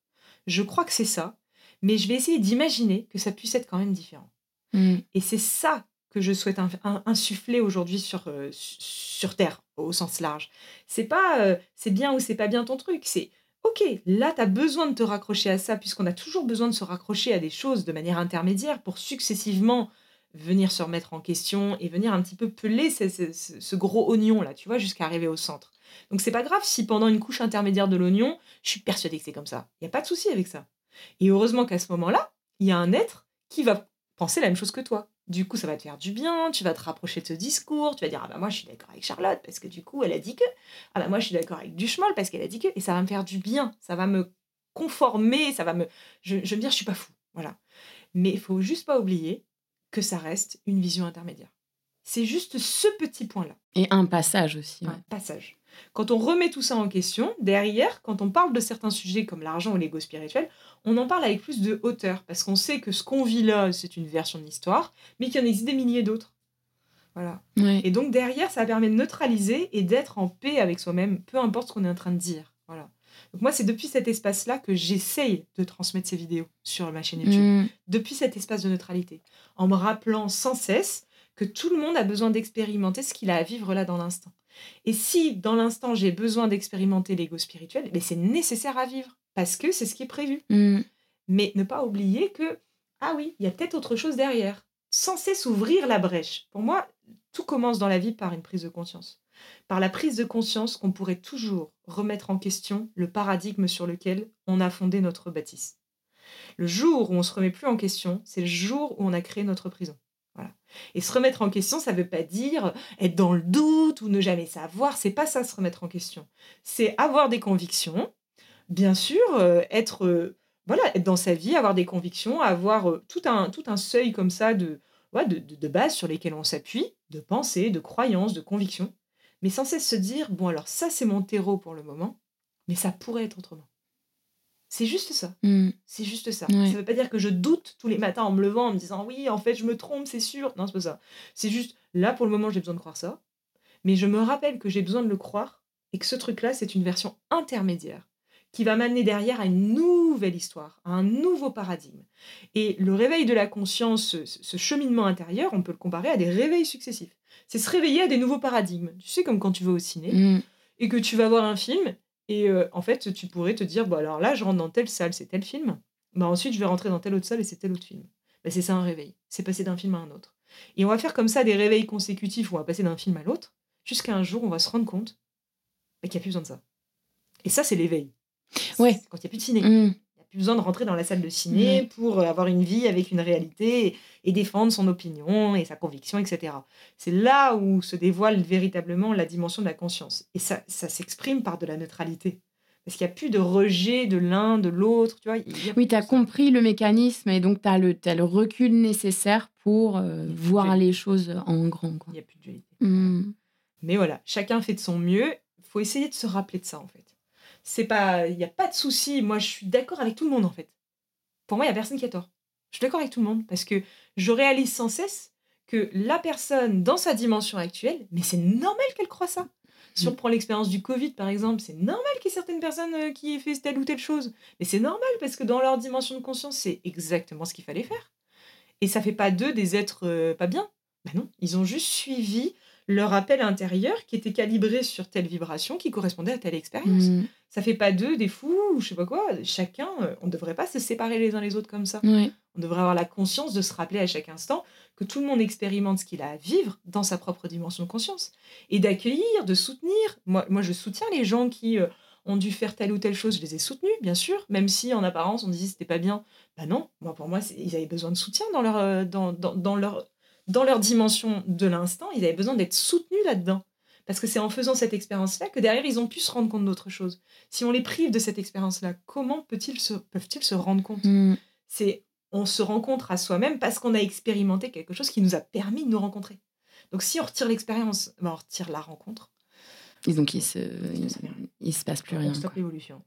B: je crois que c'est ça, mais je vais essayer d'imaginer que ça puisse être quand même différent.
A: Mm.
B: Et c'est ça que je souhaite insuffler aujourd'hui sur, euh, su- sur Terre, au sens large. C'est pas euh, c'est bien ou c'est pas bien ton truc, c'est ok, là tu as besoin de te raccrocher à ça, puisqu'on a toujours besoin de se raccrocher à des choses de manière intermédiaire pour successivement venir se remettre en question et venir un petit peu peler ce gros oignon là, tu vois, jusqu'à arriver au centre. Donc c'est pas grave si pendant une couche intermédiaire de l'oignon, je suis persuadée que c'est comme ça. Il n'y a pas de souci avec ça. Et heureusement qu'à ce moment-là, il y a un être qui va penser la même chose que toi. Du coup, ça va te faire du bien, tu vas te rapprocher de ce discours, tu vas dire Ah bah moi je suis d'accord avec Charlotte parce que du coup elle a dit que. Ah bah moi je suis d'accord avec Duchemol parce qu'elle a dit que. Et ça va me faire du bien, ça va me conformer, ça va me. Je, je vais me dire Je suis pas fou. Voilà. Mais il faut juste pas oublier que ça reste une vision intermédiaire. C'est juste ce petit point-là
A: Et un passage aussi. ouais.
B: un passage. Quand on remet tout ça en question, derrière, quand on parle de certains sujets comme l'argent ou l'ego spirituel, on en parle avec plus de hauteur, parce qu'on sait que ce qu'on vit là, c'est une version de l'histoire, mais qu'il y en existe des milliers d'autres. Voilà.
A: Ouais.
B: Et donc derrière, ça permet de neutraliser et d'être en paix avec soi-même, peu importe ce qu'on est en train de dire. Voilà. Donc moi, c'est depuis cet espace-là que j'essaye de transmettre ces vidéos sur ma chaîne YouTube
A: Mm.
B: depuis cet espace de neutralité, en me rappelant sans cesse que tout le monde a besoin d'expérimenter ce qu'il a à vivre là dans l'instant. Et si dans l'instant j'ai besoin d'expérimenter l'ego spirituel, mais c'est nécessaire à vivre parce que c'est ce qui est prévu.
A: Mm.
B: Mais ne pas oublier que ah oui, il y a peut-être autre chose derrière. Sans cesse ouvrir la brèche. Pour moi, tout commence dans la vie par une prise de conscience. Par la prise de conscience qu'on pourrait toujours remettre en question le paradigme sur lequel on a fondé notre bâtisse. Le jour où on se remet plus en question, c'est le jour où on a créé notre prison. Et se remettre en question, ça ne veut pas dire être dans le doute ou ne jamais savoir. C'est pas ça se remettre en question. C'est avoir des convictions, bien sûr, euh, être euh, voilà, être dans sa vie, avoir des convictions, avoir euh, tout un tout un seuil comme ça de ouais, de, de base sur lesquels on s'appuie, de pensées, de croyances, de convictions, mais sans cesse se dire bon alors ça c'est mon terreau pour le moment, mais ça pourrait être autrement. C'est juste ça.
A: Mm.
B: C'est juste ça.
A: Ouais.
B: Ça veut pas dire que je doute tous les matins en me levant en me disant oui, en fait, je me trompe, c'est sûr. Non, c'est pas ça. C'est juste là pour le moment, j'ai besoin de croire ça. Mais je me rappelle que j'ai besoin de le croire et que ce truc-là, c'est une version intermédiaire qui va m'amener derrière à une nouvelle histoire, à un nouveau paradigme. Et le réveil de la conscience, ce, ce cheminement intérieur, on peut le comparer à des réveils successifs. C'est se réveiller à des nouveaux paradigmes. Tu sais, comme quand tu vas au ciné
A: Mm.
B: et que tu vas voir un film et euh, en fait tu pourrais te dire bon alors là je rentre dans telle salle c'est tel film. Bah ensuite je vais rentrer dans telle autre salle et c'est tel autre film. Bah, c'est ça un réveil. C'est passer d'un film à un autre. Et on va faire comme ça des réveils consécutifs où on va passer d'un film à l'autre jusqu'à un jour on va se rendre compte bah, qu'il n'y a plus besoin de ça. Et ça c'est l'éveil.
A: Ouais.
B: Quand il n'y a plus de ciné.
A: Mm.
B: Plus besoin de rentrer dans la salle de ciné pour euh, avoir une vie avec une réalité et, et défendre son opinion et sa conviction, etc. C'est là où se dévoile véritablement la dimension de la conscience. Et ça, ça s'exprime par de la neutralité. Parce qu'il n'y a plus de rejet de l'un, de l'autre. Tu vois,
A: Oui, tu as
B: ça.
A: compris le mécanisme et donc tu as, le recul nécessaire pour euh, voir les choses en grand. Quoi.
B: Il n'y a plus de dualité.
A: Mm.
B: Mais voilà, chacun fait de son mieux. Il faut essayer de se rappeler de ça, en fait. C'est pas, il n'y a pas de souci. Moi, je suis d'accord avec tout le monde, en fait. Pour moi, il n'y a personne qui a tort. Je suis d'accord avec tout le monde parce que je réalise sans cesse que la personne, dans sa dimension actuelle, mais c'est normal qu'elle croit ça. Si on mm. prend l'expérience du Covid, par exemple, c'est normal qu'il y ait certaines personnes euh, qui aient fait telle ou telle chose. Mais c'est normal parce que dans leur dimension de conscience, c'est exactement ce qu'il fallait faire. Et ça fait pas d'eux des êtres euh, pas bien. Ben non, ils ont juste suivi leur appel intérieur qui était calibré sur telle vibration qui correspondait à telle expérience. Ça mm. Ça fait pas d'eux des fous ou je sais pas quoi. Chacun, euh, on ne devrait pas se séparer les uns les autres comme ça. On devrait avoir la conscience de se rappeler à chaque instant que tout le monde expérimente ce qu'il a à vivre dans sa propre dimension de conscience et d'accueillir, de soutenir. Moi, moi, je soutiens les gens qui euh, ont dû faire telle ou telle chose. Je les ai soutenus, bien sûr, même si en apparence on disait c'était pas bien. Bah non, moi pour moi, ils avaient besoin de soutien dans leur, euh, dans, dans, dans leur dans leur dimension de l'instant, ils avaient besoin d'être soutenus là-dedans. Parce que c'est en faisant cette expérience-là que derrière, ils ont pu se rendre compte d'autre chose. Si on les prive de cette expérience-là, comment se, peuvent-ils se rendre compte?
A: Hmm.
B: C'est on se rencontre à soi-même parce qu'on a expérimenté quelque chose qui nous a permis de nous rencontrer. Donc si on retire l'expérience, ben, on retire la rencontre.
A: Et donc il se, il, se passe plus rien. On
B: stoppe l'évolution.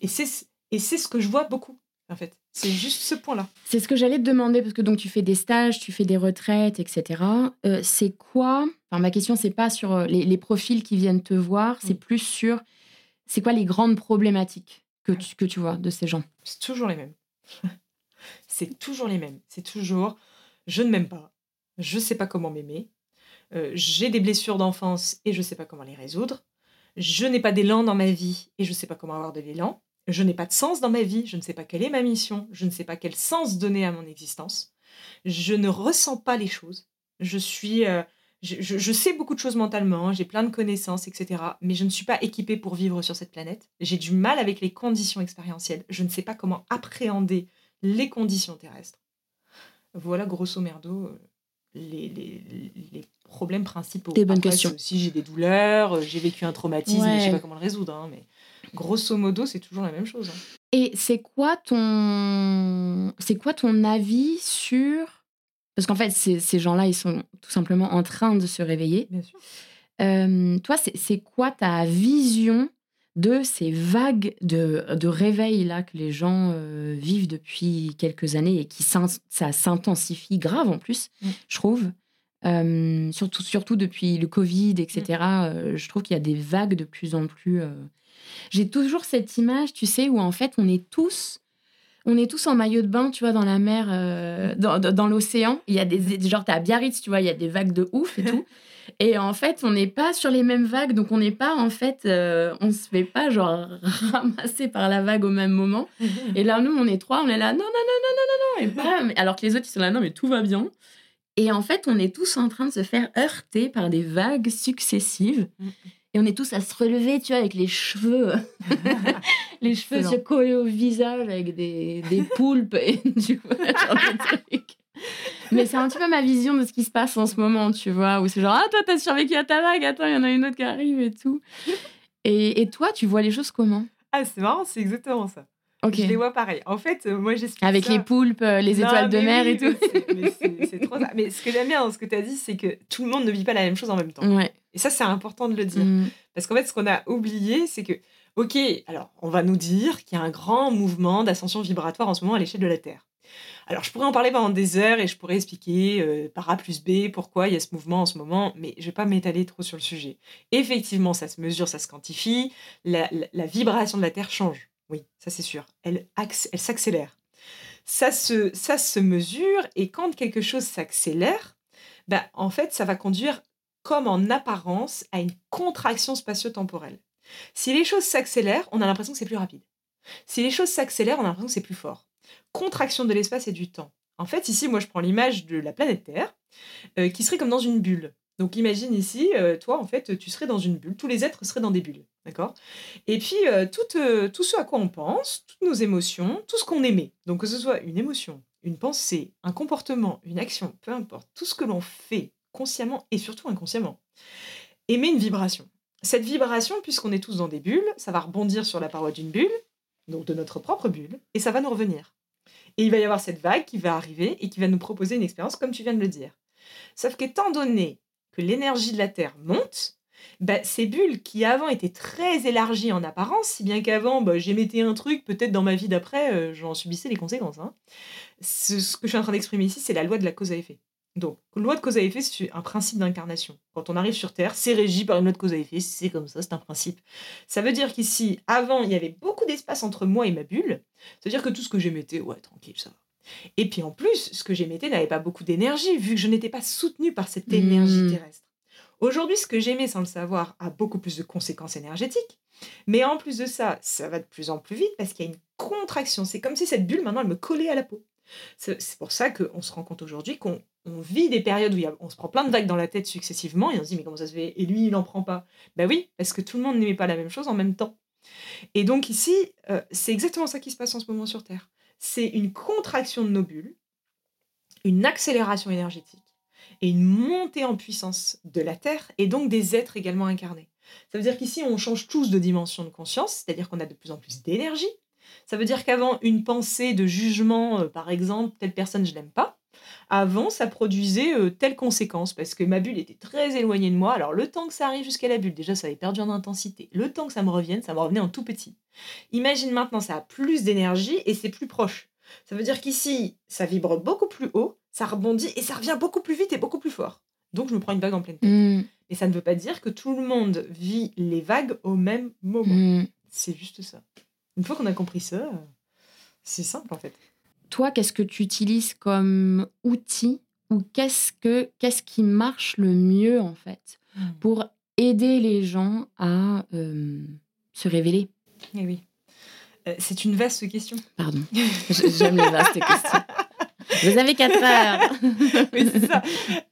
B: Et c'est et c'est ce que je vois beaucoup en fait. C'est juste ce point-là.
A: C'est ce que j'allais te demander, parce que donc tu fais des stages, tu fais des retraites, etc. Euh, c'est quoi enfin, Ma question, c'est pas sur euh, les, profils qui viennent te voir, c'est mm. plus sur c'est quoi les grandes problématiques que tu, que tu vois de ces gens?
B: C'est toujours les mêmes. c'est toujours les mêmes. C'est toujours je ne m'aime pas, je ne sais pas comment m'aimer, euh, j'ai des blessures d'enfance et je ne sais pas comment les résoudre, je n'ai pas d'élan dans ma vie et je ne sais pas comment avoir de l'élan je n'ai pas de sens dans ma vie, je ne sais pas quelle est ma mission, je ne sais pas quel sens donner à mon existence, je ne ressens pas les choses, je suis... Euh, je, sais beaucoup de choses mentalement, j'ai plein de connaissances, etc. Mais je ne suis pas équipée pour vivre sur cette planète. J'ai du mal avec les conditions expérientielles. Je ne sais pas comment appréhender les conditions terrestres. Voilà, grosso merdo, euh, les, les, problèmes principaux.
A: Des bonnes questions.
B: Si j'ai des douleurs, euh, j'ai vécu un traumatisme, je ne sais pas comment le résoudre. Hein, mais grosso modo, c'est toujours la même chose. Hein.
A: Et c'est quoi ton, c'est quoi ton avis sur, parce qu'en fait, ces, gens-là, ils sont tout simplement en train de se réveiller.
B: Bien sûr.
A: Euh, toi, c'est quoi ta vision de ces vagues de, de réveil là que les gens euh, vivent depuis quelques années et qui ça s'intensifie grave en plus, mm. je trouve? Euh, surtout, surtout depuis le Covid, etc. Mm. je trouve qu'il y a des vagues de plus en plus j'ai toujours cette image, tu sais, où en fait, on est tous on est tous en maillot de bain, tu vois, dans la mer, euh, dans, dans, l'océan. Il y a des, genre, t'es à Biarritz, tu vois, il y a des vagues de ouf et tout. Et en fait, on n'est pas sur les mêmes vagues, donc on n'est pas, en fait, euh, on se fait pas, genre, ramasser par la vague au même moment. Et là, nous, on est trois, on est là, non, non, non, non, non, non, non. Et alors que les autres, ils sont là, non, mais tout va bien. Et en fait, on est tous en train de se faire heurter par des vagues successives. Et on est tous à se relever, tu vois, avec les cheveux, les cheveux se coller au visage avec des, des poulpes et genre trucs. Mais c'est un petit peu ma vision de ce qui se passe en ce moment, tu vois, où c'est genre, ah, toi, t'as survécu à ta vague, attends, il y en a une autre qui arrive et tout. Et, et toi, tu vois les choses comment?
B: Ah, c'est marrant, c'est exactement ça. Je les vois pareil. En fait, euh, moi, j'explique
A: Avec les poulpes, euh, les étoiles de mer et tout.
B: C'est trop ça. Mais ce que j'aime bien dans ce que tu as dit, c'est que tout le monde ne vit pas la même chose en même temps.
A: Ouais.
B: Et ça, c'est important de le dire. Mm. Parce qu'en fait, ce qu'on a oublié, c'est que, OK, alors, on va nous dire qu'il y a un grand mouvement d'ascension vibratoire en ce moment à l'échelle de la Terre. Alors, je pourrais en parler pendant des heures et je pourrais expliquer euh, par A plus B pourquoi il y a ce mouvement en ce moment, mais je ne vais pas m'étaler trop sur le sujet. Effectivement, ça se mesure, ça se quantifie, la vibration de la Terre change. Oui, ça c'est sûr. Elle, s'accélère. Ça se, ça se mesure et quand quelque chose s'accélère, bah, en fait, ça va conduire comme en apparence à une contraction spatio-temporelle. Si les choses s'accélèrent, on a l'impression que c'est plus rapide. Si les choses s'accélèrent, on a l'impression que c'est plus fort. Contraction de l'espace et du temps. En fait, ici, moi, je prends l'image de la planète Terre, euh, qui serait comme dans une bulle. Donc imagine ici, euh, toi en fait, tu serais dans une bulle, tous les êtres seraient dans des bulles, d'accord? Et puis euh, tout, euh, tout ce à quoi on pense, toutes nos émotions, tout ce qu'on aimait, donc que ce soit une émotion, une pensée, un comportement, une action, peu importe, tout ce que l'on fait consciemment et surtout inconsciemment, émet une vibration. Cette vibration, puisqu'on est tous dans des bulles, ça va rebondir sur la paroi d'une bulle, donc de notre propre bulle, et ça va nous revenir. Et il va y avoir cette vague qui va arriver et qui va nous proposer une expérience comme tu viens de le dire. Sauf qu'étant donné que l'énergie de la Terre monte, bah, ces bulles qui avant étaient très élargies en apparence, si bien qu'avant bah, j'émettais un truc, peut-être dans ma vie d'après, euh, j'en subissais les conséquences. Hein. Ce, ce que je suis en train d'exprimer ici, c'est la loi de la cause à effet. Donc, loi de cause à effet, c'est un principe d'incarnation. Quand on arrive sur Terre, c'est régi par une loi de cause à effet, c'est comme ça, c'est un principe. Ça veut dire qu'ici, avant, il y avait beaucoup d'espace entre moi et ma bulle. Ça veut dire que tout ce que j'émettais, ouais, tranquille, ça va. Et puis en plus, ce que j'émettais n'avait pas beaucoup d'énergie, vu que je n'étais pas soutenue par cette énergie
A: Mmh.
B: terrestre. Aujourd'hui, ce que j'aimais sans le savoir a beaucoup plus de conséquences énergétiques. Mais en plus de ça, ça va de plus en plus vite parce qu'il y a une contraction. C'est comme si cette bulle, maintenant, elle me collait à la peau. C'est pour ça qu'on se rend compte aujourd'hui qu'on on vit des périodes où il y a- on se prend plein de vagues dans la tête successivement et on se dit mais comment ça se fait? Et lui, il n'en prend pas. Ben oui, parce que tout le monde n'aimait pas la même chose en même temps. Et donc ici, euh, c'est exactement ça qui se passe en ce moment sur Terre. C'est une contraction de nos bulles, une accélération énergétique et une montée en puissance de la Terre et donc des êtres également incarnés. Ça veut dire qu'ici, on change tous de dimension de conscience, c'est-à-dire qu'on a de plus en plus d'énergie. Ça veut dire qu'avant, une pensée de jugement, euh, par exemple, telle personne, je l'aime pas, avant, ça produisait euh, telle conséquence, parce que ma bulle était très éloignée de moi. Alors, le temps que ça arrive jusqu'à la bulle, déjà, ça avait perdu en intensité. Le temps que ça me revienne, ça me revenait en tout petit. Imagine maintenant, ça a plus d'énergie et c'est plus proche. Ça veut dire qu'ici, ça vibre beaucoup plus haut, ça rebondit et ça revient beaucoup plus vite et beaucoup plus fort. Donc, je me prends une vague en pleine tête.
A: Mmh,
B: Mais ça ne veut pas dire que tout le monde vit les vagues au même moment.
A: mmh.
B: C'est juste ça. Une fois qu'on a compris ça, euh, c'est simple en fait.
A: Toi, qu'est-ce que tu utilises comme outil ou qu'est-ce que qu'est-ce qui marche le mieux en fait pour aider les gens à euh, se révéler?
B: Eh oui. Euh, c'est une vaste question.
A: Pardon, j'aime les vastes questions. Vous avez 4 heures.
B: Oui, c'est ça.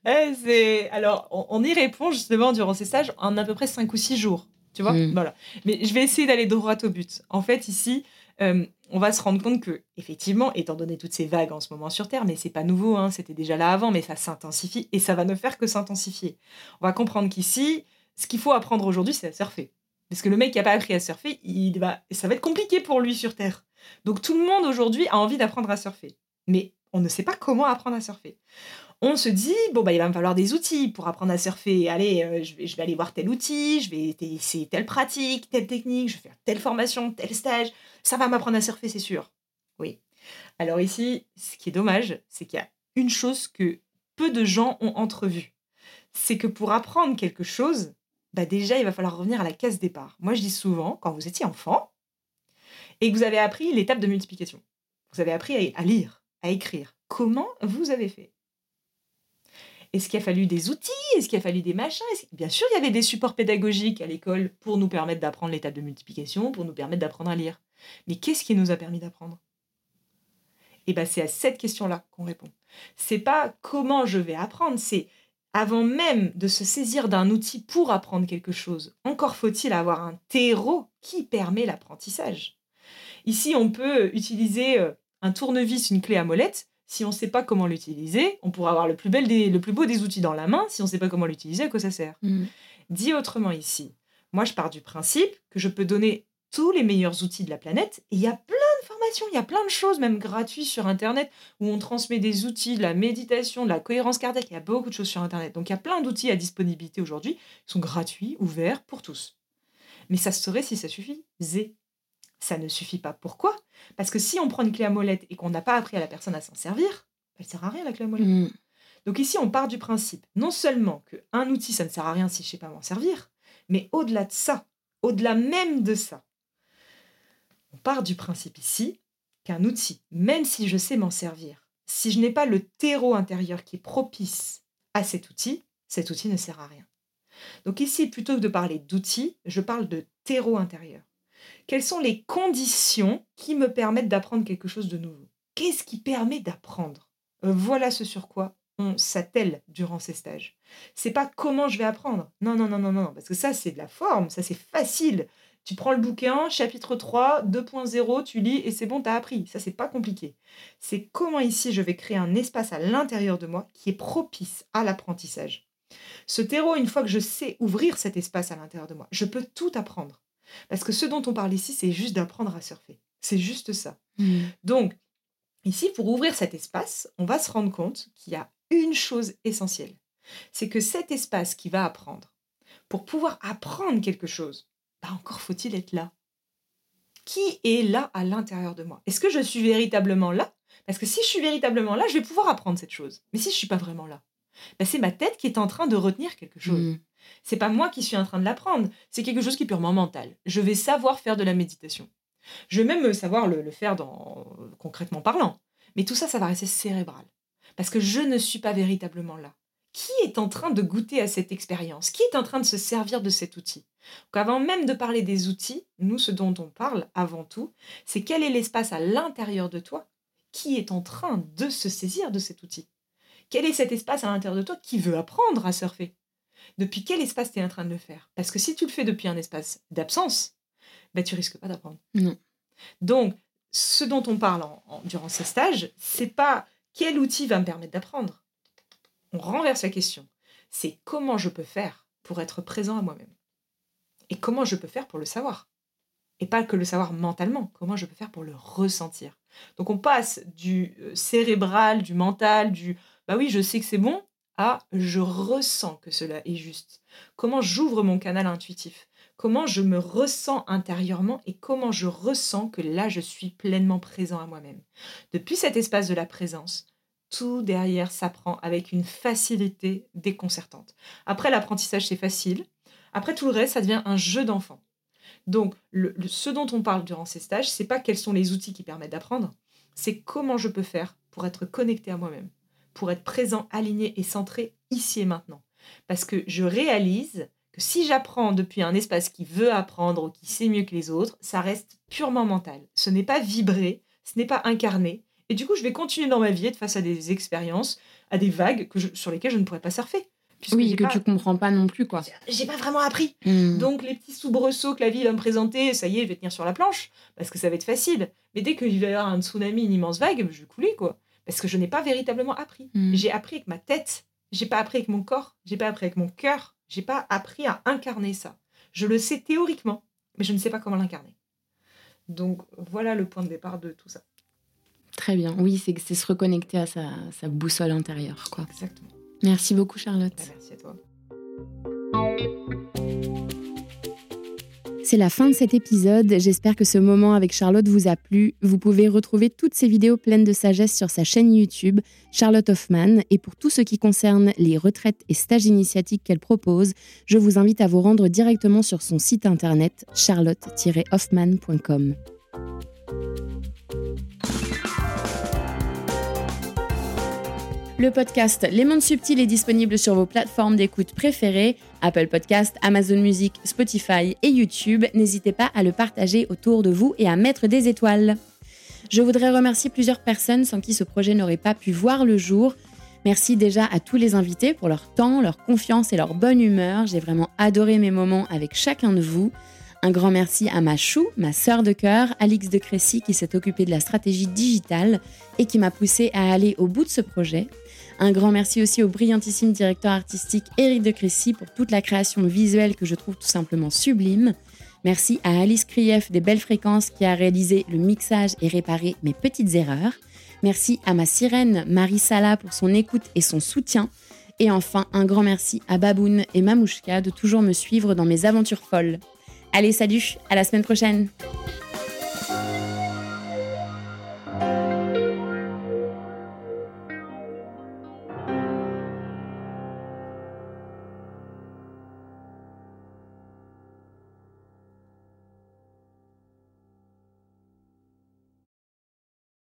B: Eh, c'est- Alors, on, on y répond justement durant ces stages en à peu près 5 ou 6 jours. Tu vois
A: Mm.
B: Voilà. Mais je vais essayer d'aller droit au but. En fait, ici, euh, on va se rendre compte que, effectivement, étant donné toutes ces vagues en ce moment sur Terre, mais c'est pas nouveau, hein, c'était déjà là avant, mais ça s'intensifie et ça va ne faire que s'intensifier. On va comprendre qu'ici, ce qu'il faut apprendre aujourd'hui, c'est à surfer. Parce que le mec qui n'a pas appris à surfer, il va... ça va être compliqué pour lui sur Terre. Donc tout le monde aujourd'hui a envie d'apprendre à surfer. Mais on ne sait pas comment apprendre à surfer. On se dit, bon, bah, il va me falloir des outils pour apprendre à surfer. Allez, euh, je, vais, je aller voir tel outil, je vais essayer telle pratique, telle technique, je vais faire telle formation, tel stage. Ça va m'apprendre à surfer, c'est sûr. Oui. Alors ici, ce qui est dommage, c'est qu'il y a une chose que peu de gens ont entrevue. C'est que pour apprendre quelque chose, bah déjà, il va falloir revenir à la case départ. Moi, je dis souvent, quand vous étiez enfant et que vous avez appris l'étape de multiplication, vous avez appris à lire, à écrire, comment vous avez fait? Est-ce qu'il a fallu des outils? Est-ce qu'il a fallu des machins? Bien sûr, il y avait des supports pédagogiques à l'école pour nous permettre d'apprendre l'étape de multiplication, pour nous permettre d'apprendre à lire. Mais qu'est-ce qui nous a permis d'apprendre? Eh bien, c'est à cette question-là qu'on répond. C'est pas comment je vais apprendre, c'est avant même de se saisir d'un outil pour apprendre quelque chose, encore faut-il avoir un terreau qui permet l'apprentissage. Ici, on peut utiliser euh, un tournevis, une clé à molette. Si on ne sait pas comment l'utiliser, on pourra avoir le plus, bel des- le plus beau des outils dans la main. Si on ne sait pas comment l'utiliser, à quoi ça sert
A: Mmh.
B: Dit autrement ici, moi je pars du principe que je peux donner tous les meilleurs outils de la planète et il y a plein de formations, il y a plein de choses même gratuites sur internet où on transmet des outils, de la méditation, de la cohérence cardiaque, il y a beaucoup de choses sur internet. Donc il y a plein d'outils à disponibilité aujourd'hui qui sont gratuits, ouverts pour tous. Mais ça se saurait si ça suffisait. Ça ne suffit pas. Pourquoi? Parce que si on prend une clé à molette et qu'on n'a pas appris à la personne à s'en servir, elle sert à rien la clé à molette.
A: Mmh.
B: Donc ici, on part du principe, non seulement qu'un outil, ça ne sert à rien si je ne sais pas m'en servir, mais au-delà de ça, au-delà même de ça, on part du principe ici qu'un outil, même si je sais m'en servir, si je n'ai pas le terreau intérieur qui est propice à cet outil, cet outil ne sert à rien. Donc ici, plutôt que de parler d'outils, je parle de terreau intérieur. Quelles sont les conditions qui me permettent d'apprendre quelque chose de nouveau? Qu'est-ce qui permet d'apprendre? Euh, Voilà ce sur quoi on s'attelle durant ces stages. C'est pas comment je vais apprendre. Non, non, non, non, non, parce que ça, c'est de la forme, ça, c'est facile. Tu prends le bouquin, chapitre 3, 2.0, tu lis et c'est bon, t'as appris. Ça, c'est pas compliqué. C'est comment ici je vais créer un espace à l'intérieur de moi qui est propice à l'apprentissage. Ce terreau, une fois que je sais ouvrir cet espace à l'intérieur de moi, je peux tout apprendre. Parce que ce dont on parle ici, c'est juste d'apprendre à surfer. C'est juste ça.
A: Mmh.
B: Donc, ici, pour ouvrir cet espace, on va se rendre compte qu'il y a une chose essentielle. C'est que cet espace qui va apprendre, pour pouvoir apprendre quelque chose, bah encore faut-il être là. Qui est là à l'intérieur de moi? Est-ce que je suis véritablement là? Parce que si je suis véritablement là, je vais pouvoir apprendre cette chose. Mais si je suis pas vraiment là, bah c'est ma tête qui est en train de retenir quelque chose. Mmh. C'est pas moi qui suis en train de l'apprendre, c'est quelque chose qui est purement mental. Je vais savoir faire de la méditation. Je vais même savoir le, faire concrètement parlant. Mais tout ça, ça va rester cérébral. Parce que je ne suis pas véritablement là. Qui est en train de goûter à cette expérience? Qui est en train de se servir de cet outil? Donc avant même de parler des outils, nous, ce dont on parle avant tout, c'est quel est l'espace à l'intérieur de toi qui est en train de se saisir de cet outil? Quel est cet espace à l'intérieur de toi qui veut apprendre à surfer? Depuis quel espace tu es en train de le faire? Parce que si tu le fais depuis un espace d'absence, bah, tu risques pas d'apprendre.
A: Non.
B: Donc, ce dont on parle durant ces stages, c'est pas quel outil va me permettre d'apprendre. On renverse la question. C'est comment je peux faire pour être présent à moi-même. Et comment je peux faire pour le savoir? Et pas que le savoir mentalement, comment je peux faire pour le ressentir? Donc on passe du euh, cérébral, du mental, du bah oui, je sais que c'est bon, à je ressens que cela est juste. Comment j'ouvre mon canal intuitif? Comment je me ressens intérieurement et comment je ressens que là, je suis pleinement présent à moi-même? Depuis cet espace de la présence, tout derrière s'apprend avec une facilité déconcertante. Après, l'apprentissage, c'est facile. Après, tout le reste, ça devient un jeu d'enfant. Donc, ce dont on parle durant ces stages, c'est pas quels sont les outils qui permettent d'apprendre, c'est comment je peux faire pour être connecté à moi-même, pour être présent, aligné et centré ici et maintenant. Parce que je réalise que si j'apprends depuis un espace qui veut apprendre ou qui sait mieux que les autres, ça reste purement mental. Ce n'est pas vibré, ce n'est pas incarné. Et du coup, je vais continuer dans ma vie être face à des expériences, à des vagues que sur lesquelles je ne pourrais pas surfer.
A: Oui, que tu comprends pas non plus, quoi.
B: J'ai pas vraiment appris. Hmm. Donc, les petits soubresauts que la vie va me présenter, ça y est, je vais tenir sur la planche, parce que ça va être facile. Mais dès qu'il va y avoir un tsunami, une immense vague, je vais couler, quoi. Parce que je n'ai pas véritablement appris. Hmm. J'ai appris avec ma tête, j'ai pas appris avec mon corps, j'ai pas appris avec mon cœur, j'ai pas appris à incarner ça. Je le sais théoriquement, mais je ne sais pas comment l'incarner. Donc voilà le point de départ de tout ça.
A: Très bien. Oui, c'est se reconnecter à sa, sa, boussole intérieure. Quoi.
B: Exactement.
A: Merci beaucoup, Charlotte.
B: Merci à toi.
A: C'est la fin de cet épisode. J'espère que ce moment avec Charlotte vous a plu. Vous pouvez retrouver toutes ces vidéos pleines de sagesse sur sa chaîne YouTube, Charlotte Hoffman. Et pour tout ce qui concerne les retraites et stages initiatiques qu'elle propose, je vous invite à vous rendre directement sur son site internet charlotte-hoffman.com. Le podcast Les Mondes Subtils est disponible sur vos plateformes d'écoute préférées, Apple Podcast, Amazon Music, Spotify et YouTube. N'hésitez pas à le partager autour de vous et à mettre des étoiles. Je voudrais remercier plusieurs personnes sans qui ce projet n'aurait pas pu voir le jour. Merci déjà à tous les invités pour leur temps, leur confiance et leur bonne humeur. J'ai vraiment adoré mes moments avec chacun de vous. Un grand merci à ma chou, ma sœur de cœur, Alix de Crécy, qui s'est occupée de la stratégie digitale et qui m'a poussé à aller au bout de ce projet. Un grand merci aussi au brillantissime directeur artistique Éric de Crécy pour toute la création visuelle que je trouve tout simplement sublime. Merci à Alice Krief des Belles Fréquences qui a réalisé le mixage et réparé mes petites erreurs. Merci à ma sirène Marie Sala pour son écoute et son soutien. Et enfin, un grand merci à Baboun et Mamouchka de toujours me suivre dans mes aventures folles. Allez, salut, à la semaine prochaine!